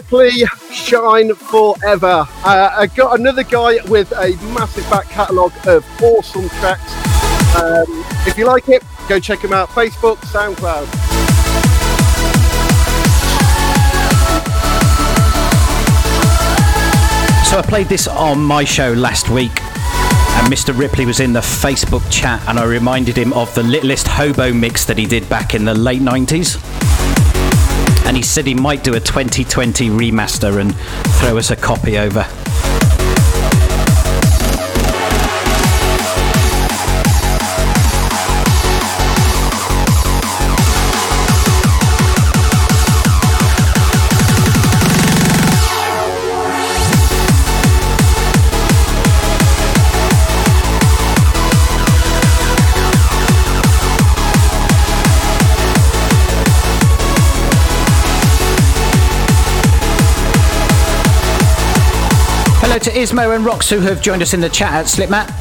Ripley, shine forever. Uh, I got another guy with a massive back catalogue of awesome tracks. Um, if you like it, go check him out. Facebook, SoundCloud. So I played this on my show last week, and Mr. Ripley was in the Facebook chat, and I reminded him of the Littlest Hobo mix that he did back in the late 90s. And he said he might do a 2020 remaster and throw us a copy over. Hello to Ismo and Rox who have joined us in the chat at Slipmat.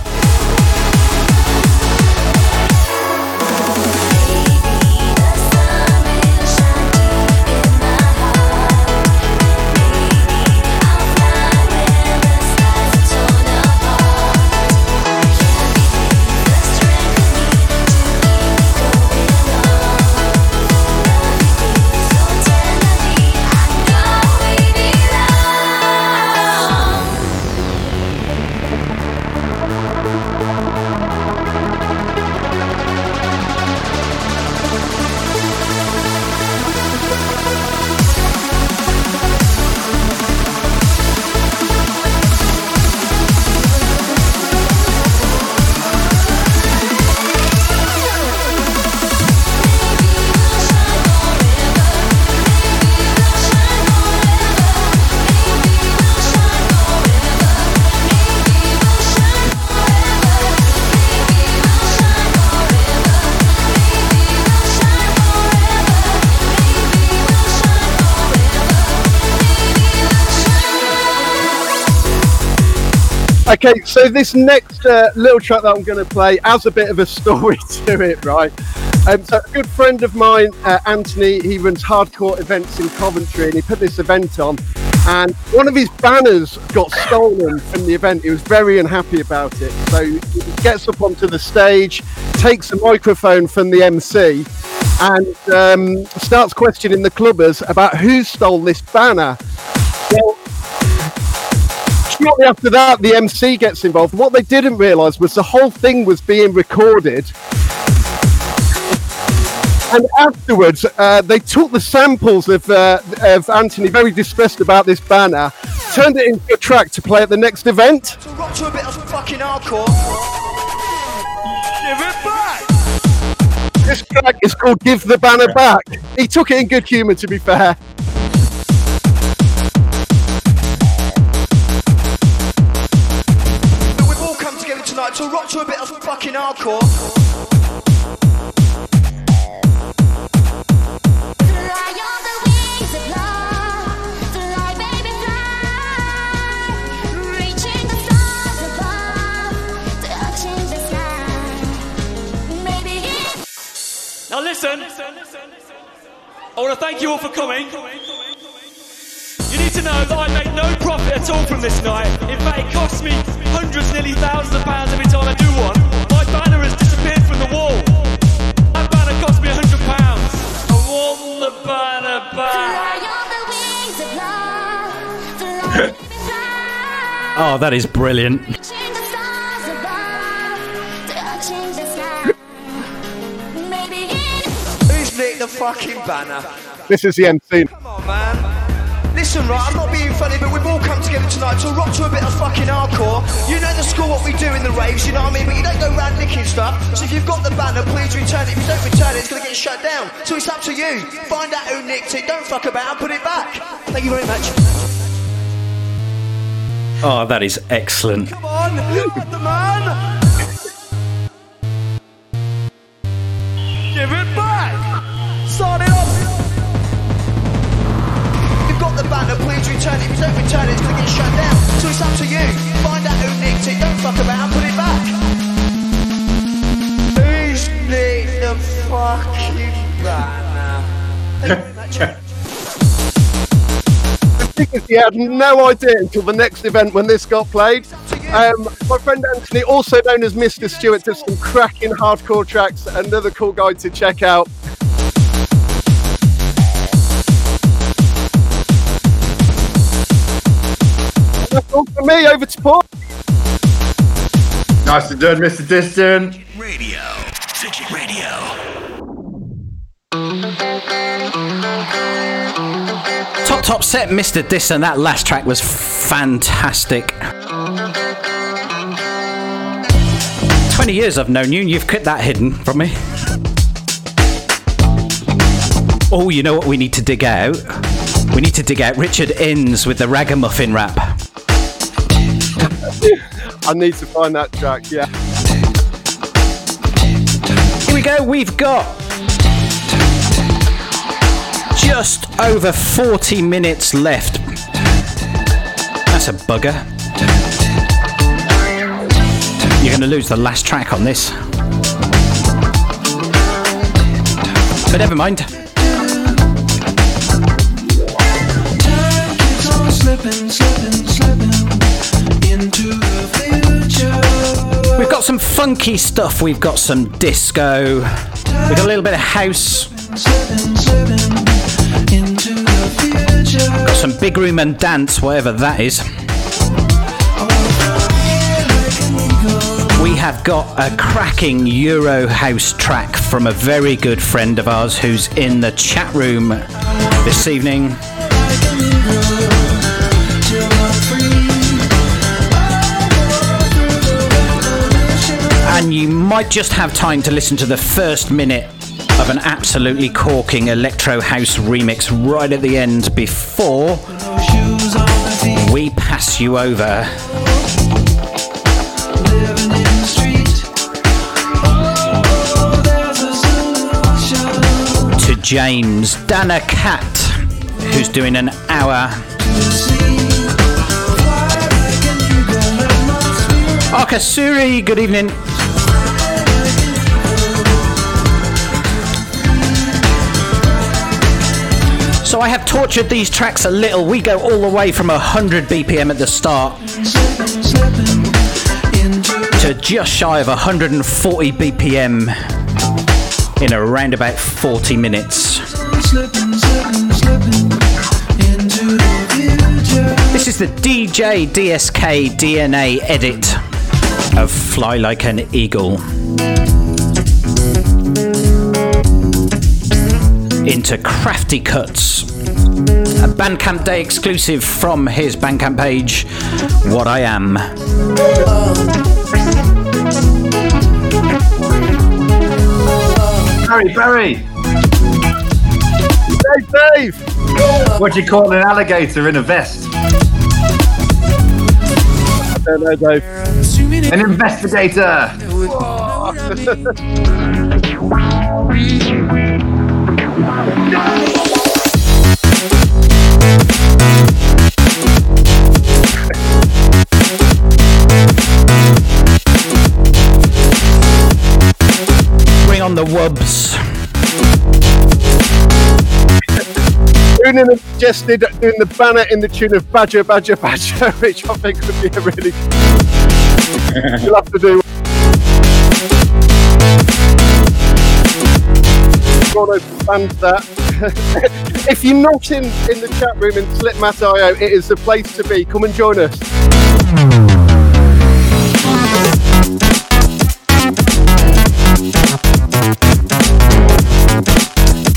Okay, so this next uh, little track that I'm going to play has a bit of a story (laughs) to it, right? Um, so, a good friend of mine, uh, Anthony, he runs hardcore events in Coventry, and he put this event on. And one of his banners got stolen from the event. He was very unhappy about it. So he gets up onto the stage, takes a microphone from the MC, and um, starts questioning the clubbers about who stole this banner. Shortly after that, the MC gets involved. What they didn't realise was the whole thing was being recorded. And afterwards, uh, they took the samples of, uh, of Anthony, very distressed about this banner, turned it into a track to play at the next event. So rock to a bit of fucking hardcore. Give it back. This track is called Give the Banner Back. He took it in good humour, to be fair. To rock to a bit of fucking hardcore. Fly on the wings of love, fly, baby, fly, reaching the stars above, touching the sky. Maybe it's Now listen. I want to thank you all for coming. You need to know that I make no profit at all from this night. In fact, it costs me hundreds, nearly thousands of pounds every time I do one. My banner has disappeared from the wall. That banner cost me a hundred pounds. I want the banner back. fly on the wings (laughs) of love, fly, baby, fly, Oh, that is brilliant. reaching the stars above, touching the sky. Maybe it's Who's nicked the fucking banner? This is the MC. Come on, man. Listen, right, I'm not being funny, but we've all come together tonight to rock to a bit of fucking hardcore. You know the score what we do in the raves, you know what I mean? But you don't go round nicking stuff. So if you've got the banner, please return it. If you don't return it, it's going to get shut down. So it's up to you. Find out who nicked it. Don't fuck about and put it back. Thank you very much. Oh, that is excellent. Come on, the man. Give it back. Start it banner, please return it. If you don't return it, it's going to get shut down. So it's up to you. Find out who nicked it. Don't fuck about and put it back. Who's nicked the fucking banner? Thank you very much. Because he had no idea until the next event when this got played. Um, my friend Anthony, also known as Mr. Stewart, does some cracking hardcore tracks. Another cool guy to check out. That's all for me. Over to Paul. Nicely done, Mr. Diston. Radio. Fidget Radio. Top, top set, Mr. Diston. That last track was fantastic. 20 years I've known you, and you've kept that hidden from me. Oh, you know what we need to dig out? We need to dig out Richard Innes with the ragamuffin rap. (laughs) I need to find that track. Yeah. Here we go. We've got just over 40 minutes left. That's a bugger. You're going to lose the last track on this. But never mind. We've got some funky stuff. We've got some disco. We've got a little bit of house. Got some big room and dance, whatever that is. We have got a cracking Euro house track from a very good friend of ours who's in the chat room this evening. And you might just have time to listen to the first minute of an absolutely corking electro house remix right at the end before we pass you over to James Dana Cat, who's doing an hour Takasuri, good evening. So I have tortured these tracks a little. We go all the way from 100 BPM at the start to just shy of 140 BPM in around about 40 minutes. This is the DJ DSK DNA edit of Fly Like an Eagle. Into Krafty Kuts. A Bandcamp Day exclusive from his Bandcamp page, What I Am. Barry, Barry, Dave, Dave! what do you call an alligator in a vest? I don't know, Dave. An investigator. (laughs) Bring on the wubs. Has suggested doing the banner in the tune of Badger, Badger, Badger, (laughs) which I think would be a really. (laughs) You'll have to do. Banned that. (laughs) if you're not in, in the chat room in Slipmat.io, it is the place to be. Come and join us.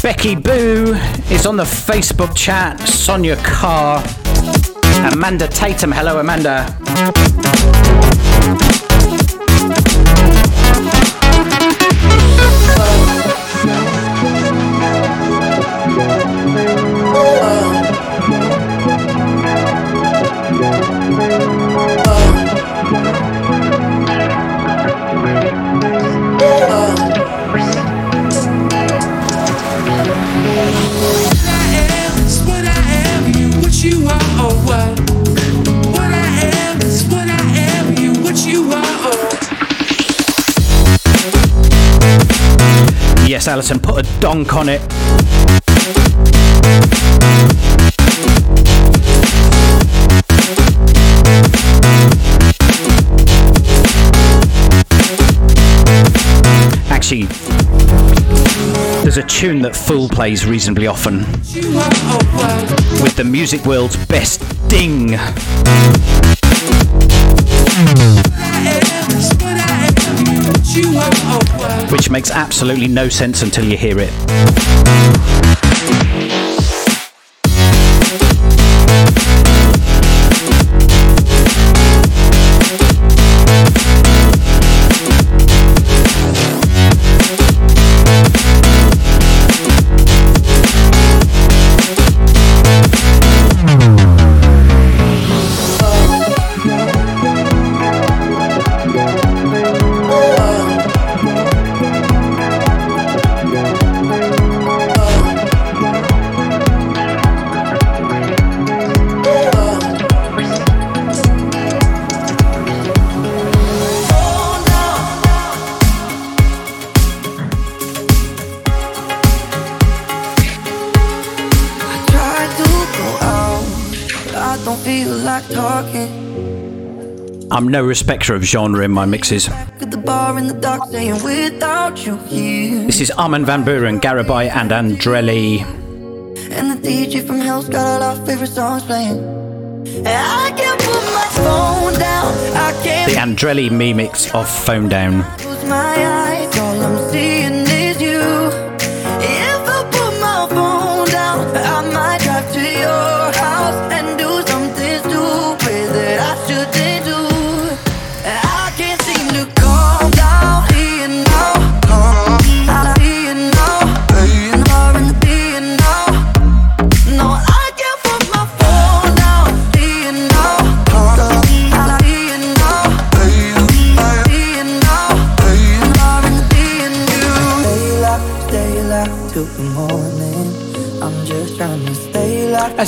Becky Boo is on the Facebook chat. Sonia Carr. Amanda Tatum. Hello, Amanda. Yes, Alison, put a donk on it. Actually, there's a tune that Fool plays reasonably often with the music world's best ding. Which makes absolutely no sense until you hear it. I'm no respecter of genre in my mixes. At the bar in the dark, saying without you here. This is Armin van Buuren, Garibay, and Andrelli. And the DJ from Hell's got all our favorite songs playing. And I can't put my phone down. I can't The Andrelli me mix of Phone Down.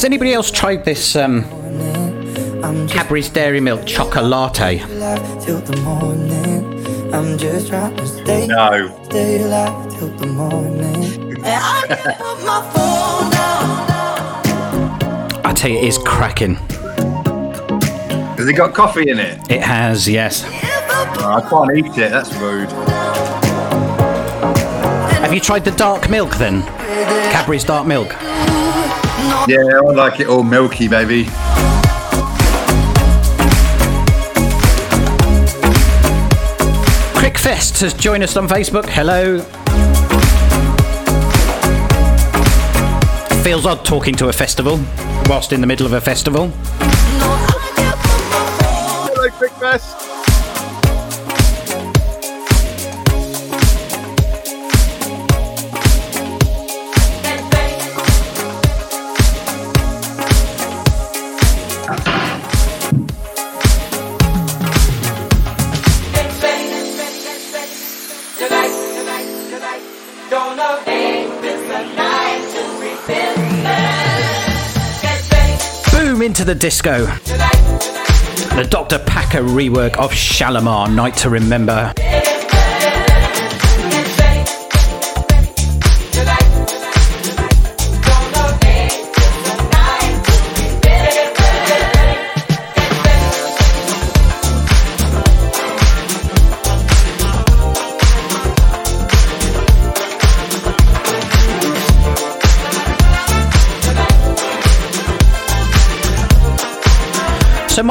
Has anybody else tried this um, Cadbury's Dairy Milk Chocolate. alive till the morning. I'm just trying to stay, No. stay alive till the morning. I can't put my phone down. I tell you, it is cracking. Has it got coffee in it? It has, yes. Oh, I can't eat it. That's rude. Have you tried the dark milk then? Cadbury's dark milk. Yeah, I like it all milky, baby. Crickfest has joined us on Facebook. Hello. Feels odd talking to a festival whilst in the middle of a festival. Hello, Quickfest. Into the disco. The Dr. Packer rework of Shalamar, Night to Remember.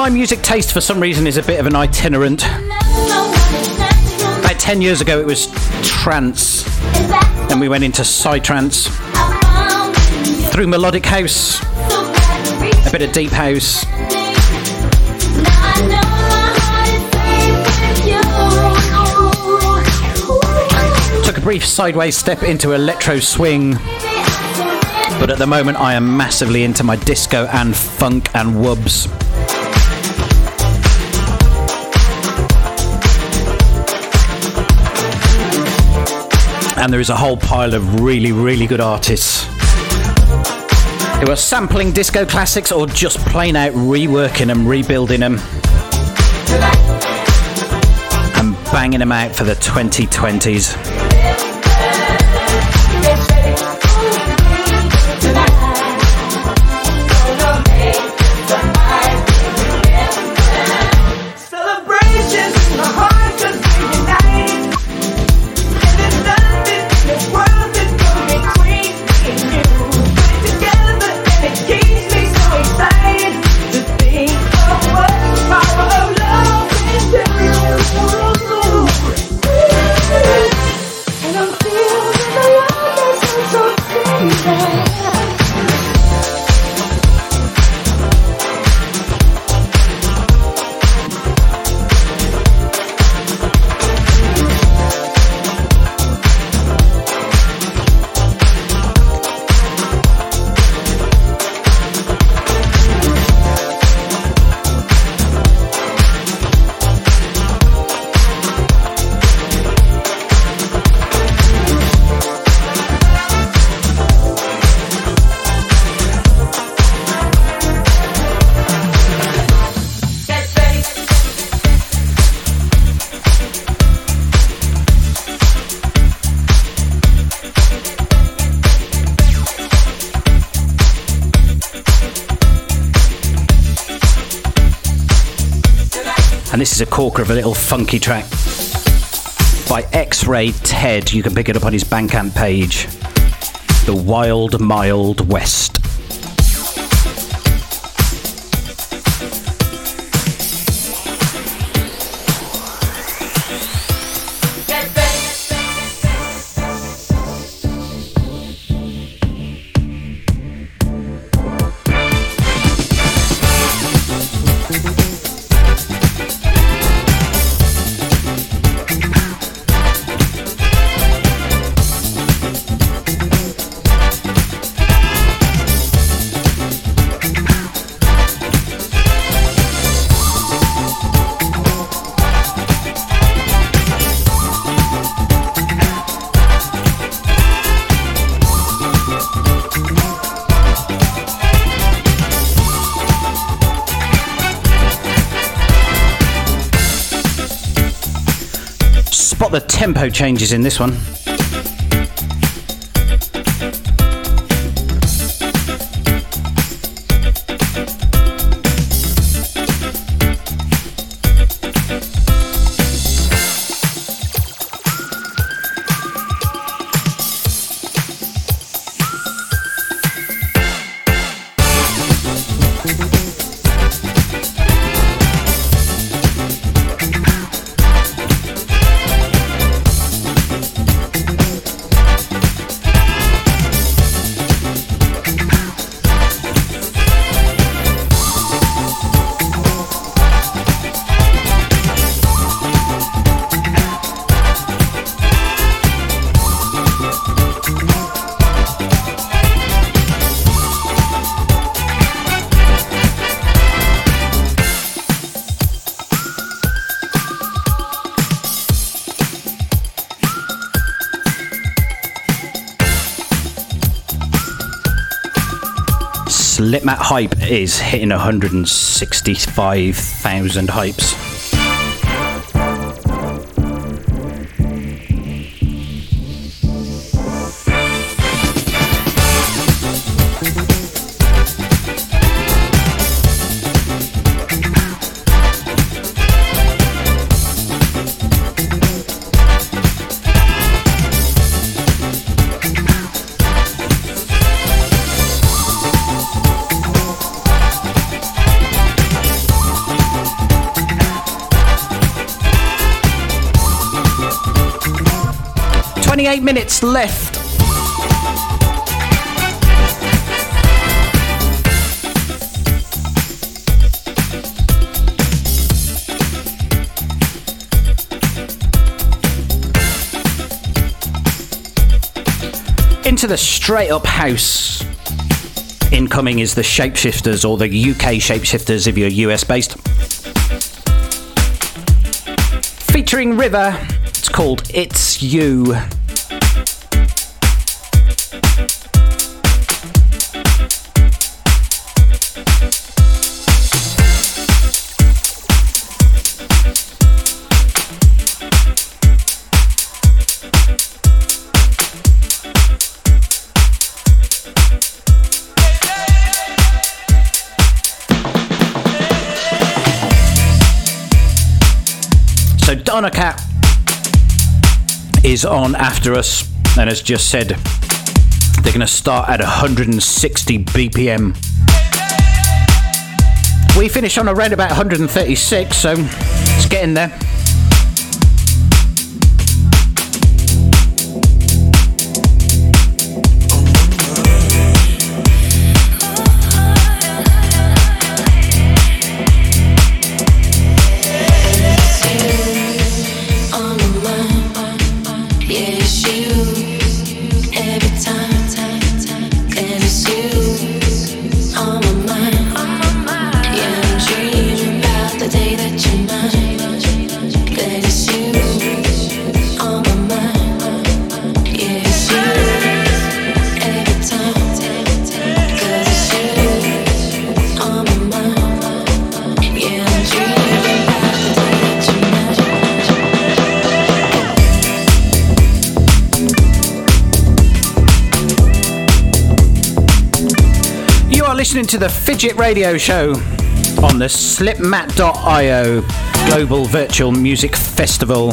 My music taste for some reason is a bit of an itinerant. About 10 years ago it was trance. Then we went into psytrance. Through melodic house. A bit of deep house. Took a brief sideways step into electro swing. But at the moment I am massively into my disco and funk and wubs. And there is a whole pile of really, really good artists who are sampling disco classics or just plain out reworking them, rebuilding them, and banging them out for the 2020s. Corker of a little funky track by X Ray Ted. You can pick it up on his Bandcamp page. The Wild Mild West. Tempo changes in this one. Is hitting 165,000 hypes. Left. Into the straight up house. Incoming is the Shapeshifters or the UK Shapeshifters if you're US based. Featuring River. It's called It's You. So a Cat is on after us and has just said they're going to start at 160 BPM. We finish on around about 136, so it's getting there. Listening to the Fidget Radio Show on the slipmat.io Global Virtual Music Festival.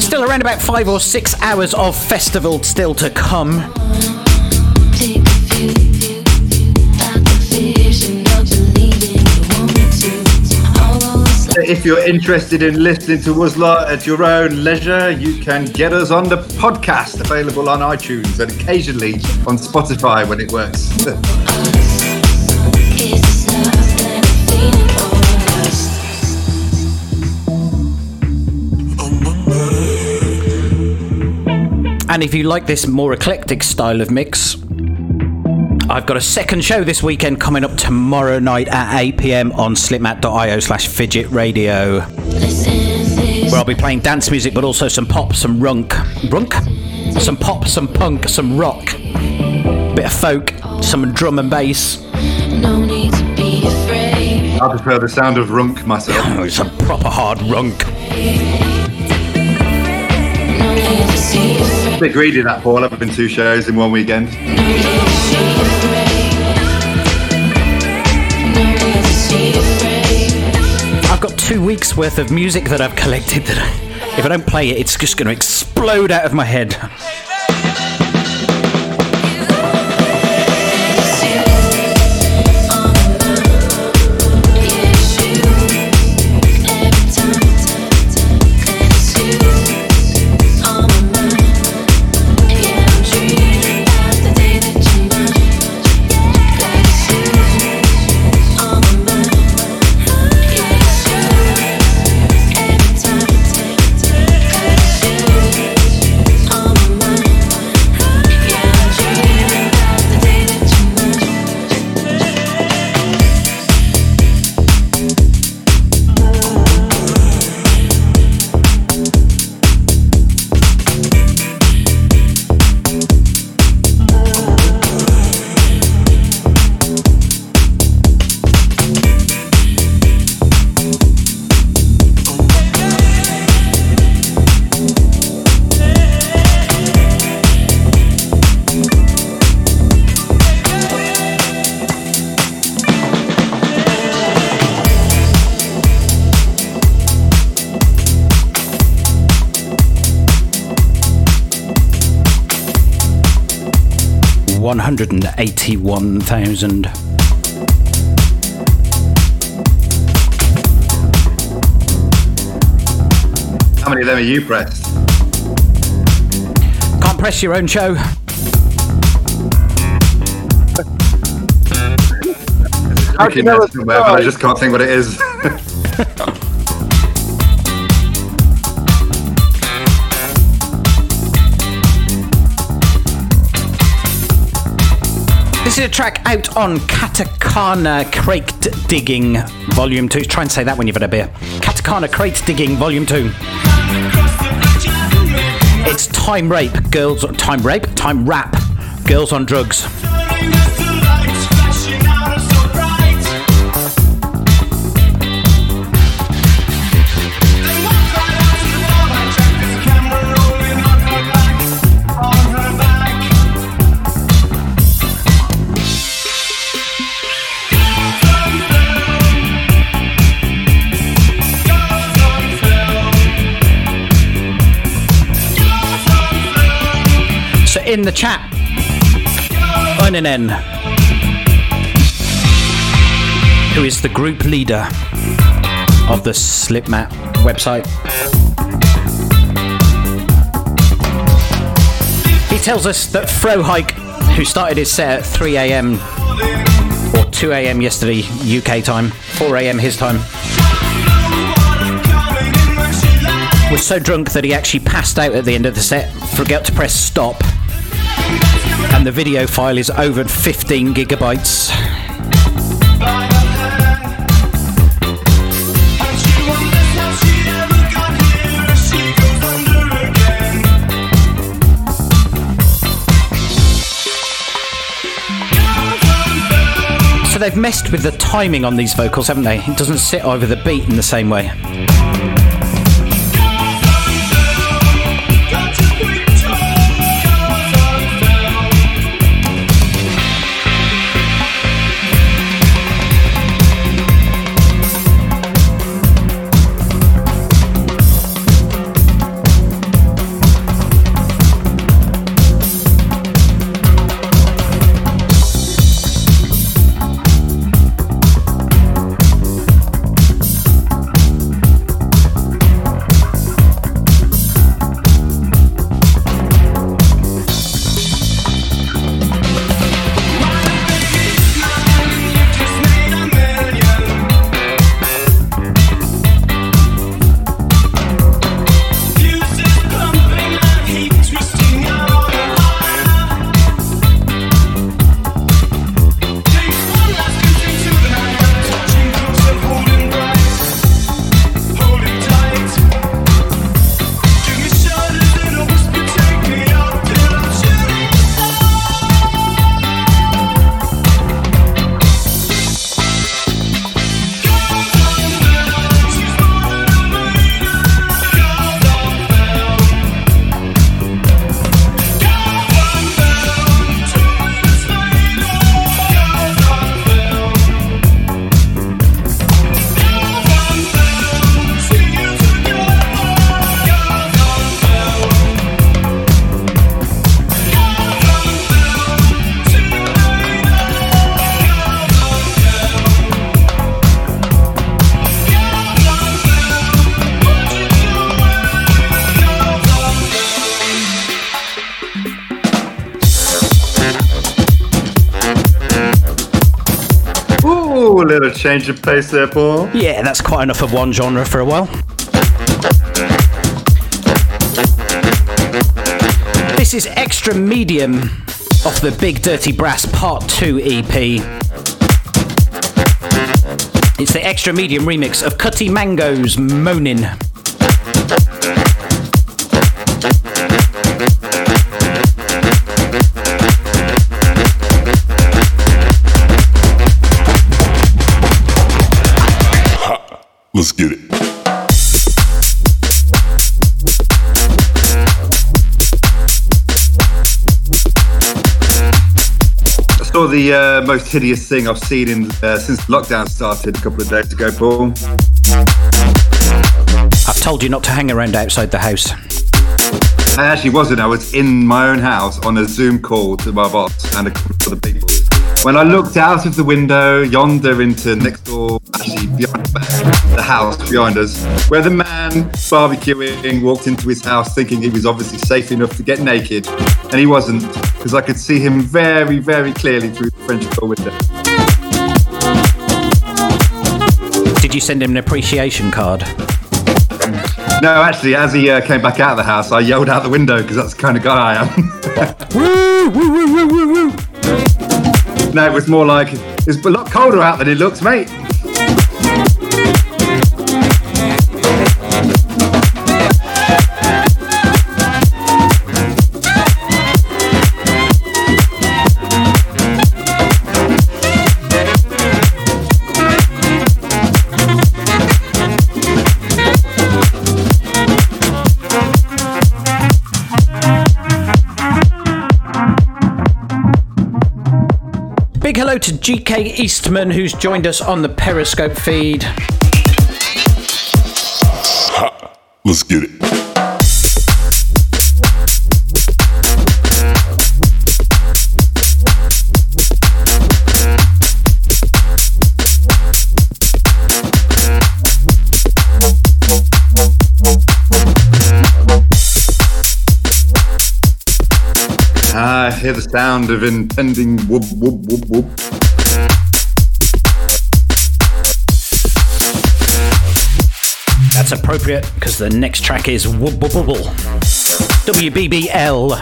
Still around about five or six hours of festival still to come. If you're interested in listening to Wuzla at your own leisure, you can get us on the podcast available on iTunes and occasionally on Spotify when it works. And if you like this more eclectic style of mix, I've got a second show this weekend coming up tomorrow night at 8 pm on slipmat.io slash fidget radio. Where I'll be playing dance music, but also some pop, some runk. Runk? Some pop, some punk, some rock. Bit of folk. some drum and bass. No need to be afraid. I prefer the sound of runk myself. Oh, (laughs) it's a proper hard runk. No need to see afraid. A bit greedy that Paul. I've been two shows in one weekend. I've got two weeks worth of music that I've collected that I, if I don't play it, it's just going to explode out of my head. 81,000. How many of them are you pressed? Can't press your own show. I, I just can't think what it is. A track out on Katakana Crate Digging Volume 2. Try and say that when you've had a beer. Katakana Crate Digging Volume 2. It's Time Rape, Girls Time Rape, Timewrap, Girls on Drugs. In the chat, Uninen, who is the group leader of the Slipmat website. He tells us that Frohike, who started his set at 3 a.m. or 2 a.m. yesterday UK time, 4 a.m. his time, was so drunk that he actually passed out at the end of the set, forgot to press stop, and the video file is over 15 gigabytes. So they've messed with the timing on these vocals, haven't they? It doesn't sit over the beat in the same way. Change of pace there, Paul. Yeah, that's quite enough of one genre for a while. This is Extra Medium off the Big Dirty Brass Part 2 EP. It's the Extra Medium remix of Kuti Mangoes Moanin'. Let's get it. I saw the uh, most hideous thing I've seen in uh, since lockdown started a couple of days ago, Paul. I've told you not to hang around outside the house. I actually wasn't. I was in my own house on a Zoom call to my boss and a couple of other people. When I looked out of the window yonder into next house behind us, where the man barbecuing walked into his house thinking he was obviously safe enough to get naked, and he wasn't, because I could see him very, very clearly through the French door window. Did you send him an appreciation card? No, actually, as he uh, came back out of the house, I yelled out the window because that's the kind of guy I am. (laughs) woo, woo, woo, woo, woo, woo. No, it was more like it's a lot colder out than it looks, mate. To GK Eastman, who's joined us on the Periscope feed. Let's get it. I hear the sound of impending whoop whoop whoop whoop. That's appropriate because the next track is whoop whoop whoop. WBBL.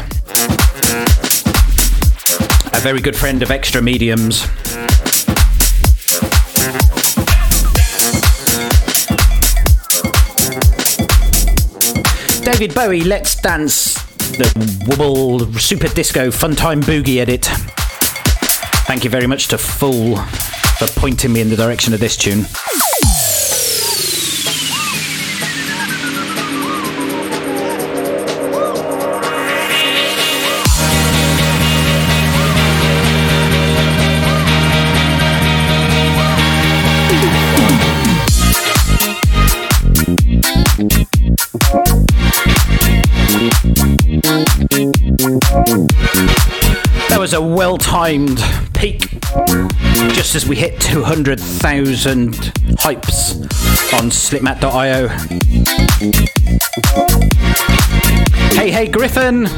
A very good friend of Extra Mediums. David Bowie, Let's Dance, the WBBL Super Disco Funtime Boogie edit. Thank you very much to Fool for pointing me in the direction of this tune. Well timed peak just as we hit 200,000 hypes on slipmat.io. Hey, hey, Griffin!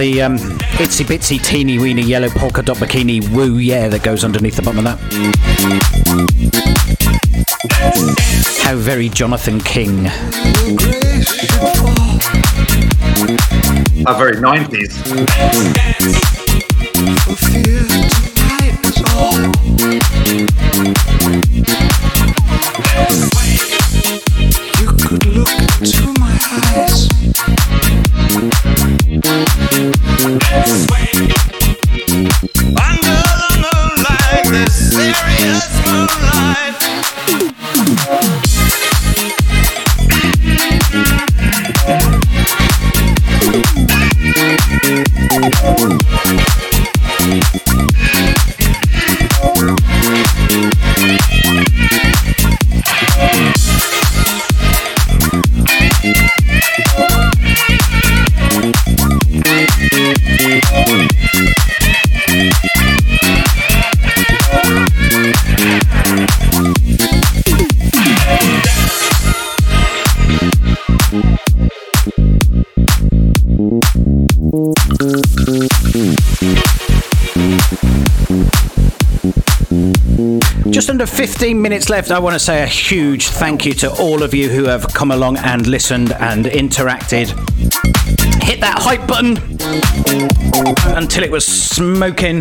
The um, itsy bitsy teeny weeny yellow polka dot bikini woo yeah that goes underneath the bottom of that. How very Jonathan King. How very 90s. 15 minutes left. I want to say a huge thank you to all of you who have come along and listened and interacted. Hit that hype button until it was smoking.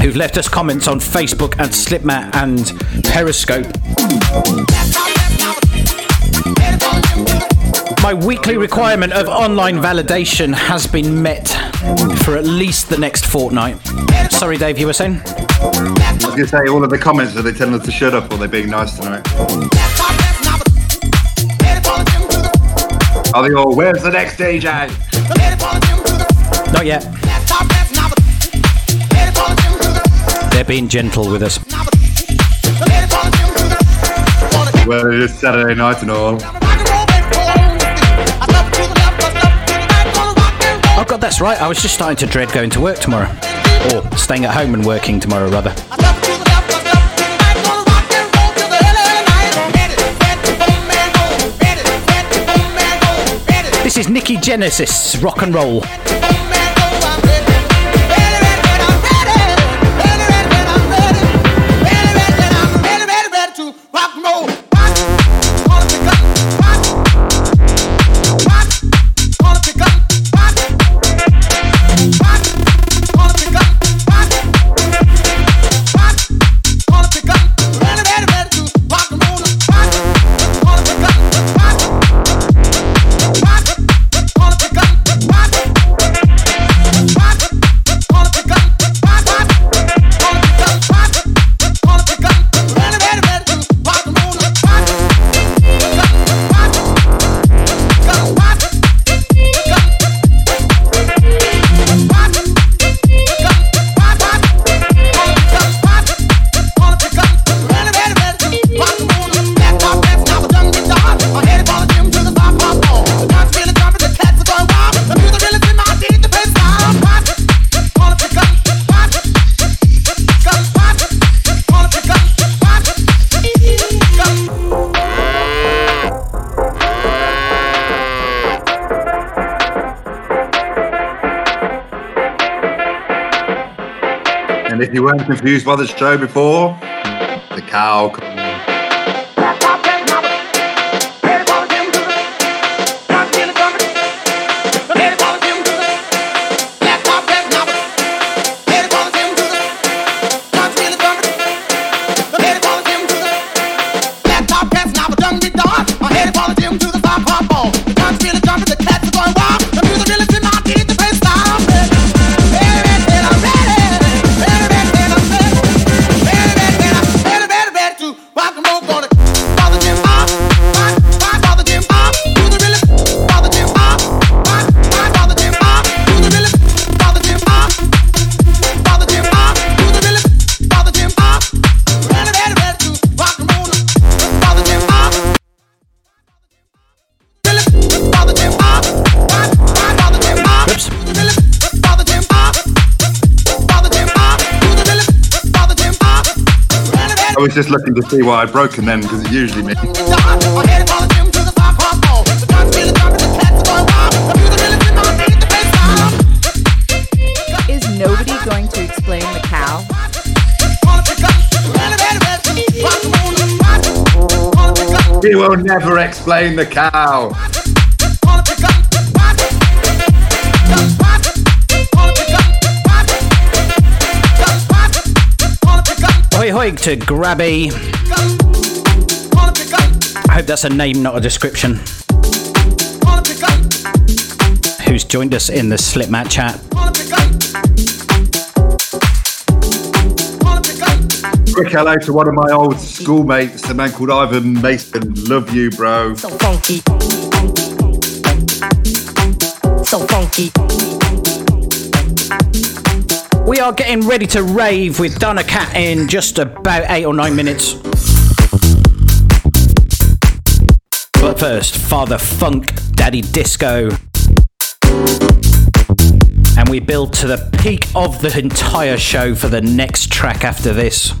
Who've left us comments on Facebook and Slipmat and Periscope. My weekly requirement of online validation has been met for at least the next fortnight. Sorry, Dave, you were saying? I was going to say, all of the comments, are they telling us to shut up or are they being nice tonight? Are they all, where's the next DJ? Not yet. They're being gentle with us. Well, it's Saturday night and all. That's right. I was just starting to dread going to work tomorrow. Or staying at home and working tomorrow, rather. This is Nicky Genesis, rock and roll. Confused by the show before, the cow. Was just looking to see what I'd broken then, because it's usually me. Is nobody going to explain the cow? You will never explain the cow. Hoi hoi to Grabby. I hope that's a name, not a description. Who's joined us in the Slipmat chat? Quick hello to one of my old schoolmates, a man called Ivan Mason. Love you, bro. So funky. So funky. We are getting ready to rave with Donna Cat in just about eight or nine minutes. But first, Father Funk, Daddy Disco. And we build to the peak of the entire show for the next track after this.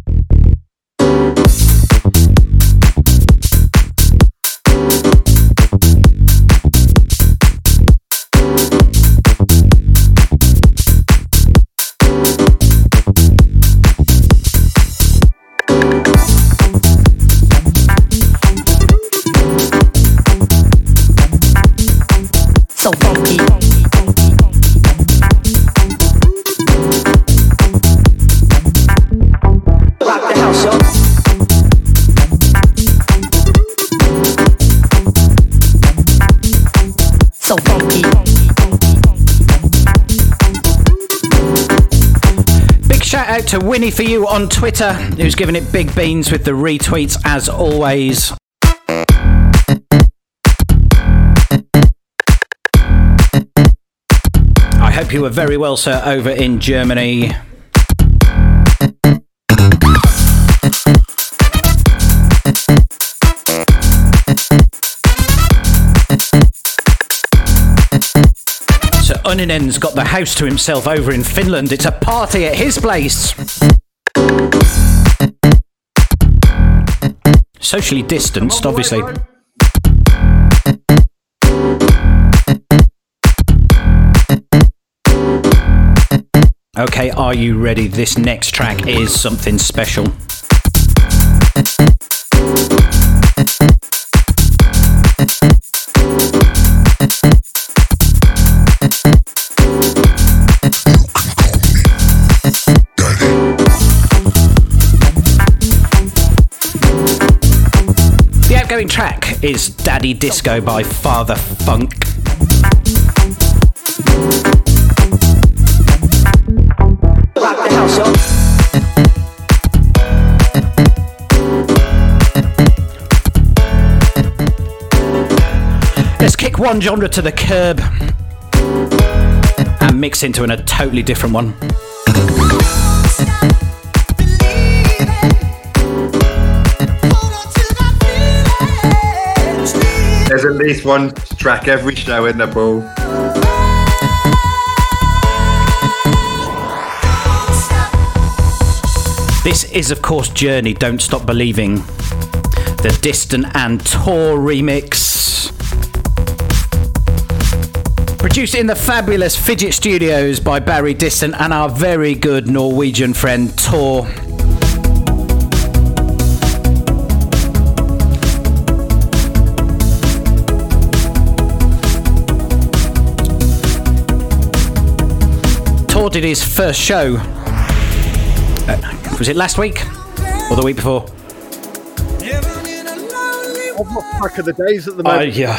Shout out to Winnie for you on Twitter, who's giving it big beans with the retweets as always. I hope you were very well, sir, over in Germany. Uninen's got the house to himself over in Finland. It's a party at his place. Socially distanced, obviously. Okay, are you ready? This next track is something special. Outgoing track is Daddy Disco by Father Funk. Rock the house, yo. Let's kick one genre to the curb and mix into an, a totally different one. Least one track every show in the ball. This is, of course, Journey Don't Stop Believing, the Diston and Tor remix. Produced in the fabulous Fidget Studios by Barry Diston and our very good Norwegian friend Tor. Tor did his first show. uh, was it last week or the week before? I've lost track of the days at the moment. yeah.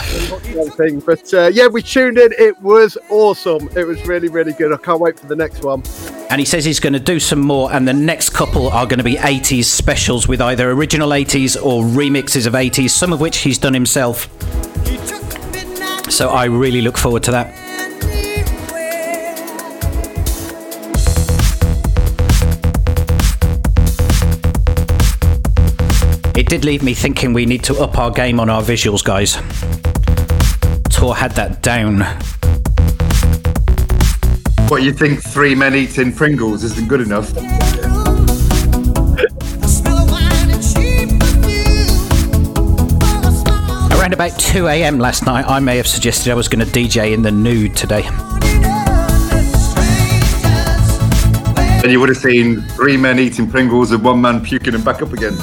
Thing, but uh, yeah, we tuned in. It was awesome. It was really, really good. I can't wait for the next one. And he says he's going to do some more, and the next couple are going to be 80s specials with either original 80s or remixes of 80s, some of which he's done himself. So I really look forward to that. It did leave me thinking we need to up our game on our visuals, guys. Tor had that down. What you think three men eating Pringles isn't good enough? Around about 2 a.m. last night, I may have suggested I was going to DJ in the nude today. And you would have seen three men eating Pringles and one man puking them back up again.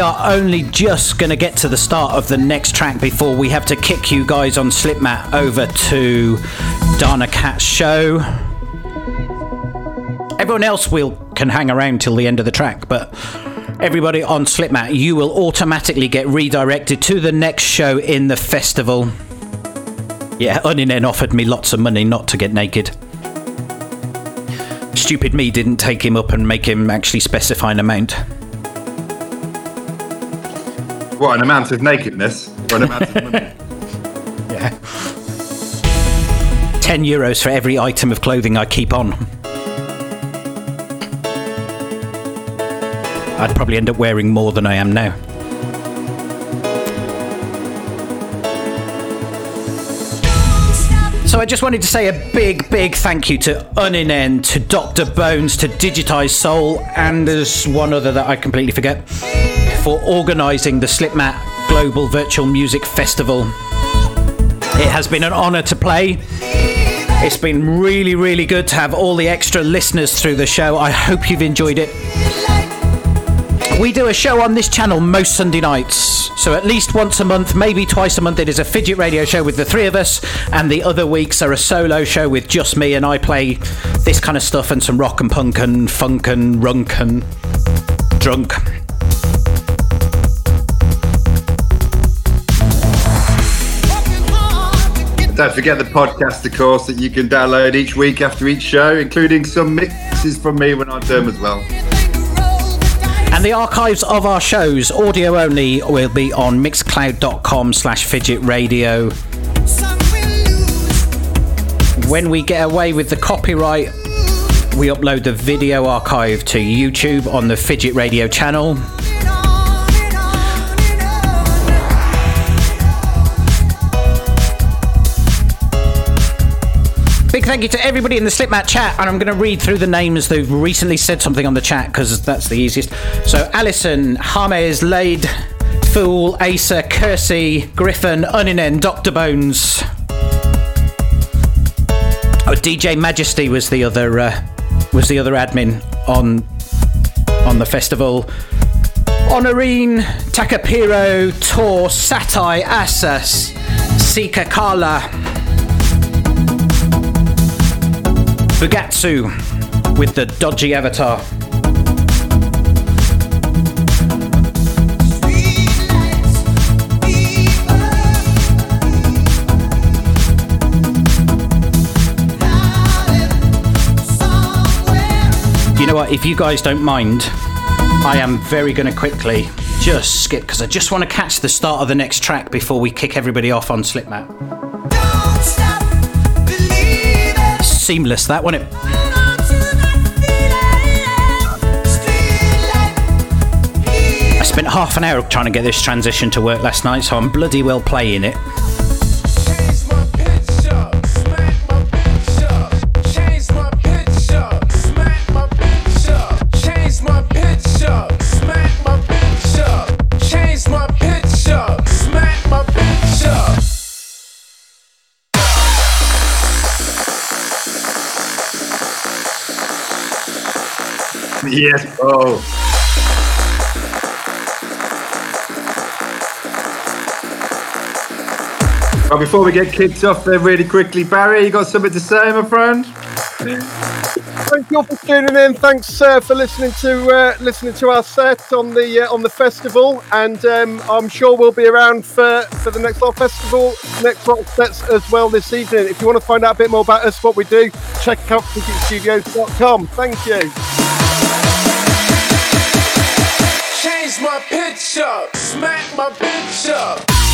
We are only just going to get to the start of the next track before we have to kick you guys on Slipmat over to Dana Cat's show. Everyone else will can hang around till the end of the track, but everybody on Slipmat, you will automatically get redirected to the next show in the festival. Yeah, Uninen offered me lots of money not to get naked. Stupid me didn't take him up and make him actually specify an amount. What, an amount of nakedness? An amount of money? (laughs) Yeah. 10 euros for every item of clothing I keep on. I'd probably end up wearing more than I am now. So I just wanted to say a big, big thank you to Uninen, to Dr. Bones, to Digitized Soul, and there's one other that I completely forget, for organising the Slipmat Global Virtual Music Festival. It has been an honour to play. It's been really, really good to have all the extra listeners through the show. I hope you've enjoyed it. We do a show on this channel most Sunday nights. So at least once a month, maybe twice a month, it is a fidget radio show with the three of us, and the other weeks are a solo show with just me, and I play this kind of stuff and some rock and punk and funk and runk and drunk. Don't forget the podcast, of course, that you can download each week after each show, including some mixes from me when I do them as well. And the archives of our shows, audio only, will be on mixcloud.com slash fidget radio. When we get away with the copyright, we upload the video archive to YouTube on the Fidget Radio channel. Thank you to everybody in the Slipmat chat, and I'm going to read through the names who've recently said something on the chat because that's the easiest. So, Alison, James, Lade, Fool, Asa, Kersey, Griffin, Uninen, Dr. Bones. Oh, DJ Majesty was the other uh, was the other admin on on the festival. Honorine, Takapiro, Tor, Satai, Asas, Sika Kala, Bugatsu with the dodgy avatar. You know what? If you guys don't mind, I am very going to quickly just skip because I just want to catch the start of the next track before we kick everybody off on Slipmat. Seamless, that wasn't spent half an hour trying to get this transition to work last night, so I'm bloody well playing it. Yes, bro. Well, before we get kicked off there really quickly, Barry, you got something to say, my friend? Thank you all for tuning in. Thanks uh, for listening to uh, listening to our set on the uh, on the festival, and um, I'm sure we'll be around for, for the next lot festival, next lot sets as well this evening. If you want to find out a bit more about us, what we do, check out fidgetstudios.com. Thank you. Change my pitch up, smack my bitch up.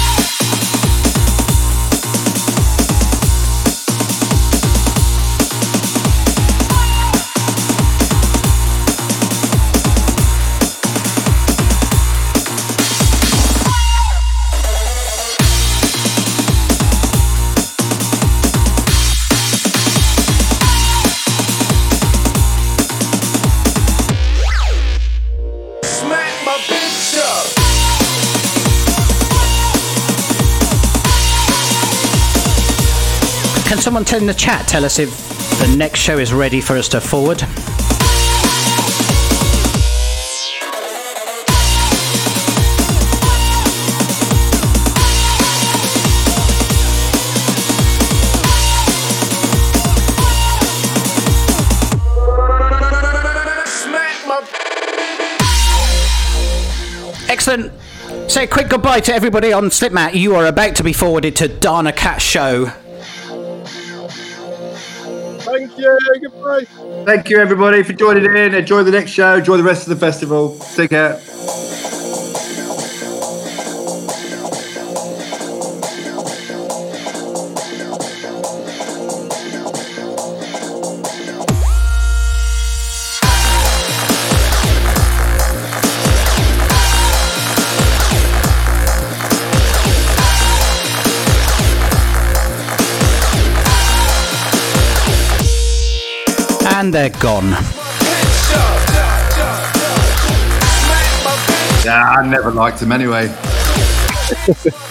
Someone in the chat tell us if the next show is ready for us to forward? Excellent. Say a quick goodbye to everybody on Slipmat. You are about to be forwarded to Dana Cat Show. You. Goodbye. Thank you, everybody, for joining in. Enjoy the next show. Enjoy the rest of the festival. Take care. And they're gone. Yeah, I never liked him anyway. (laughs)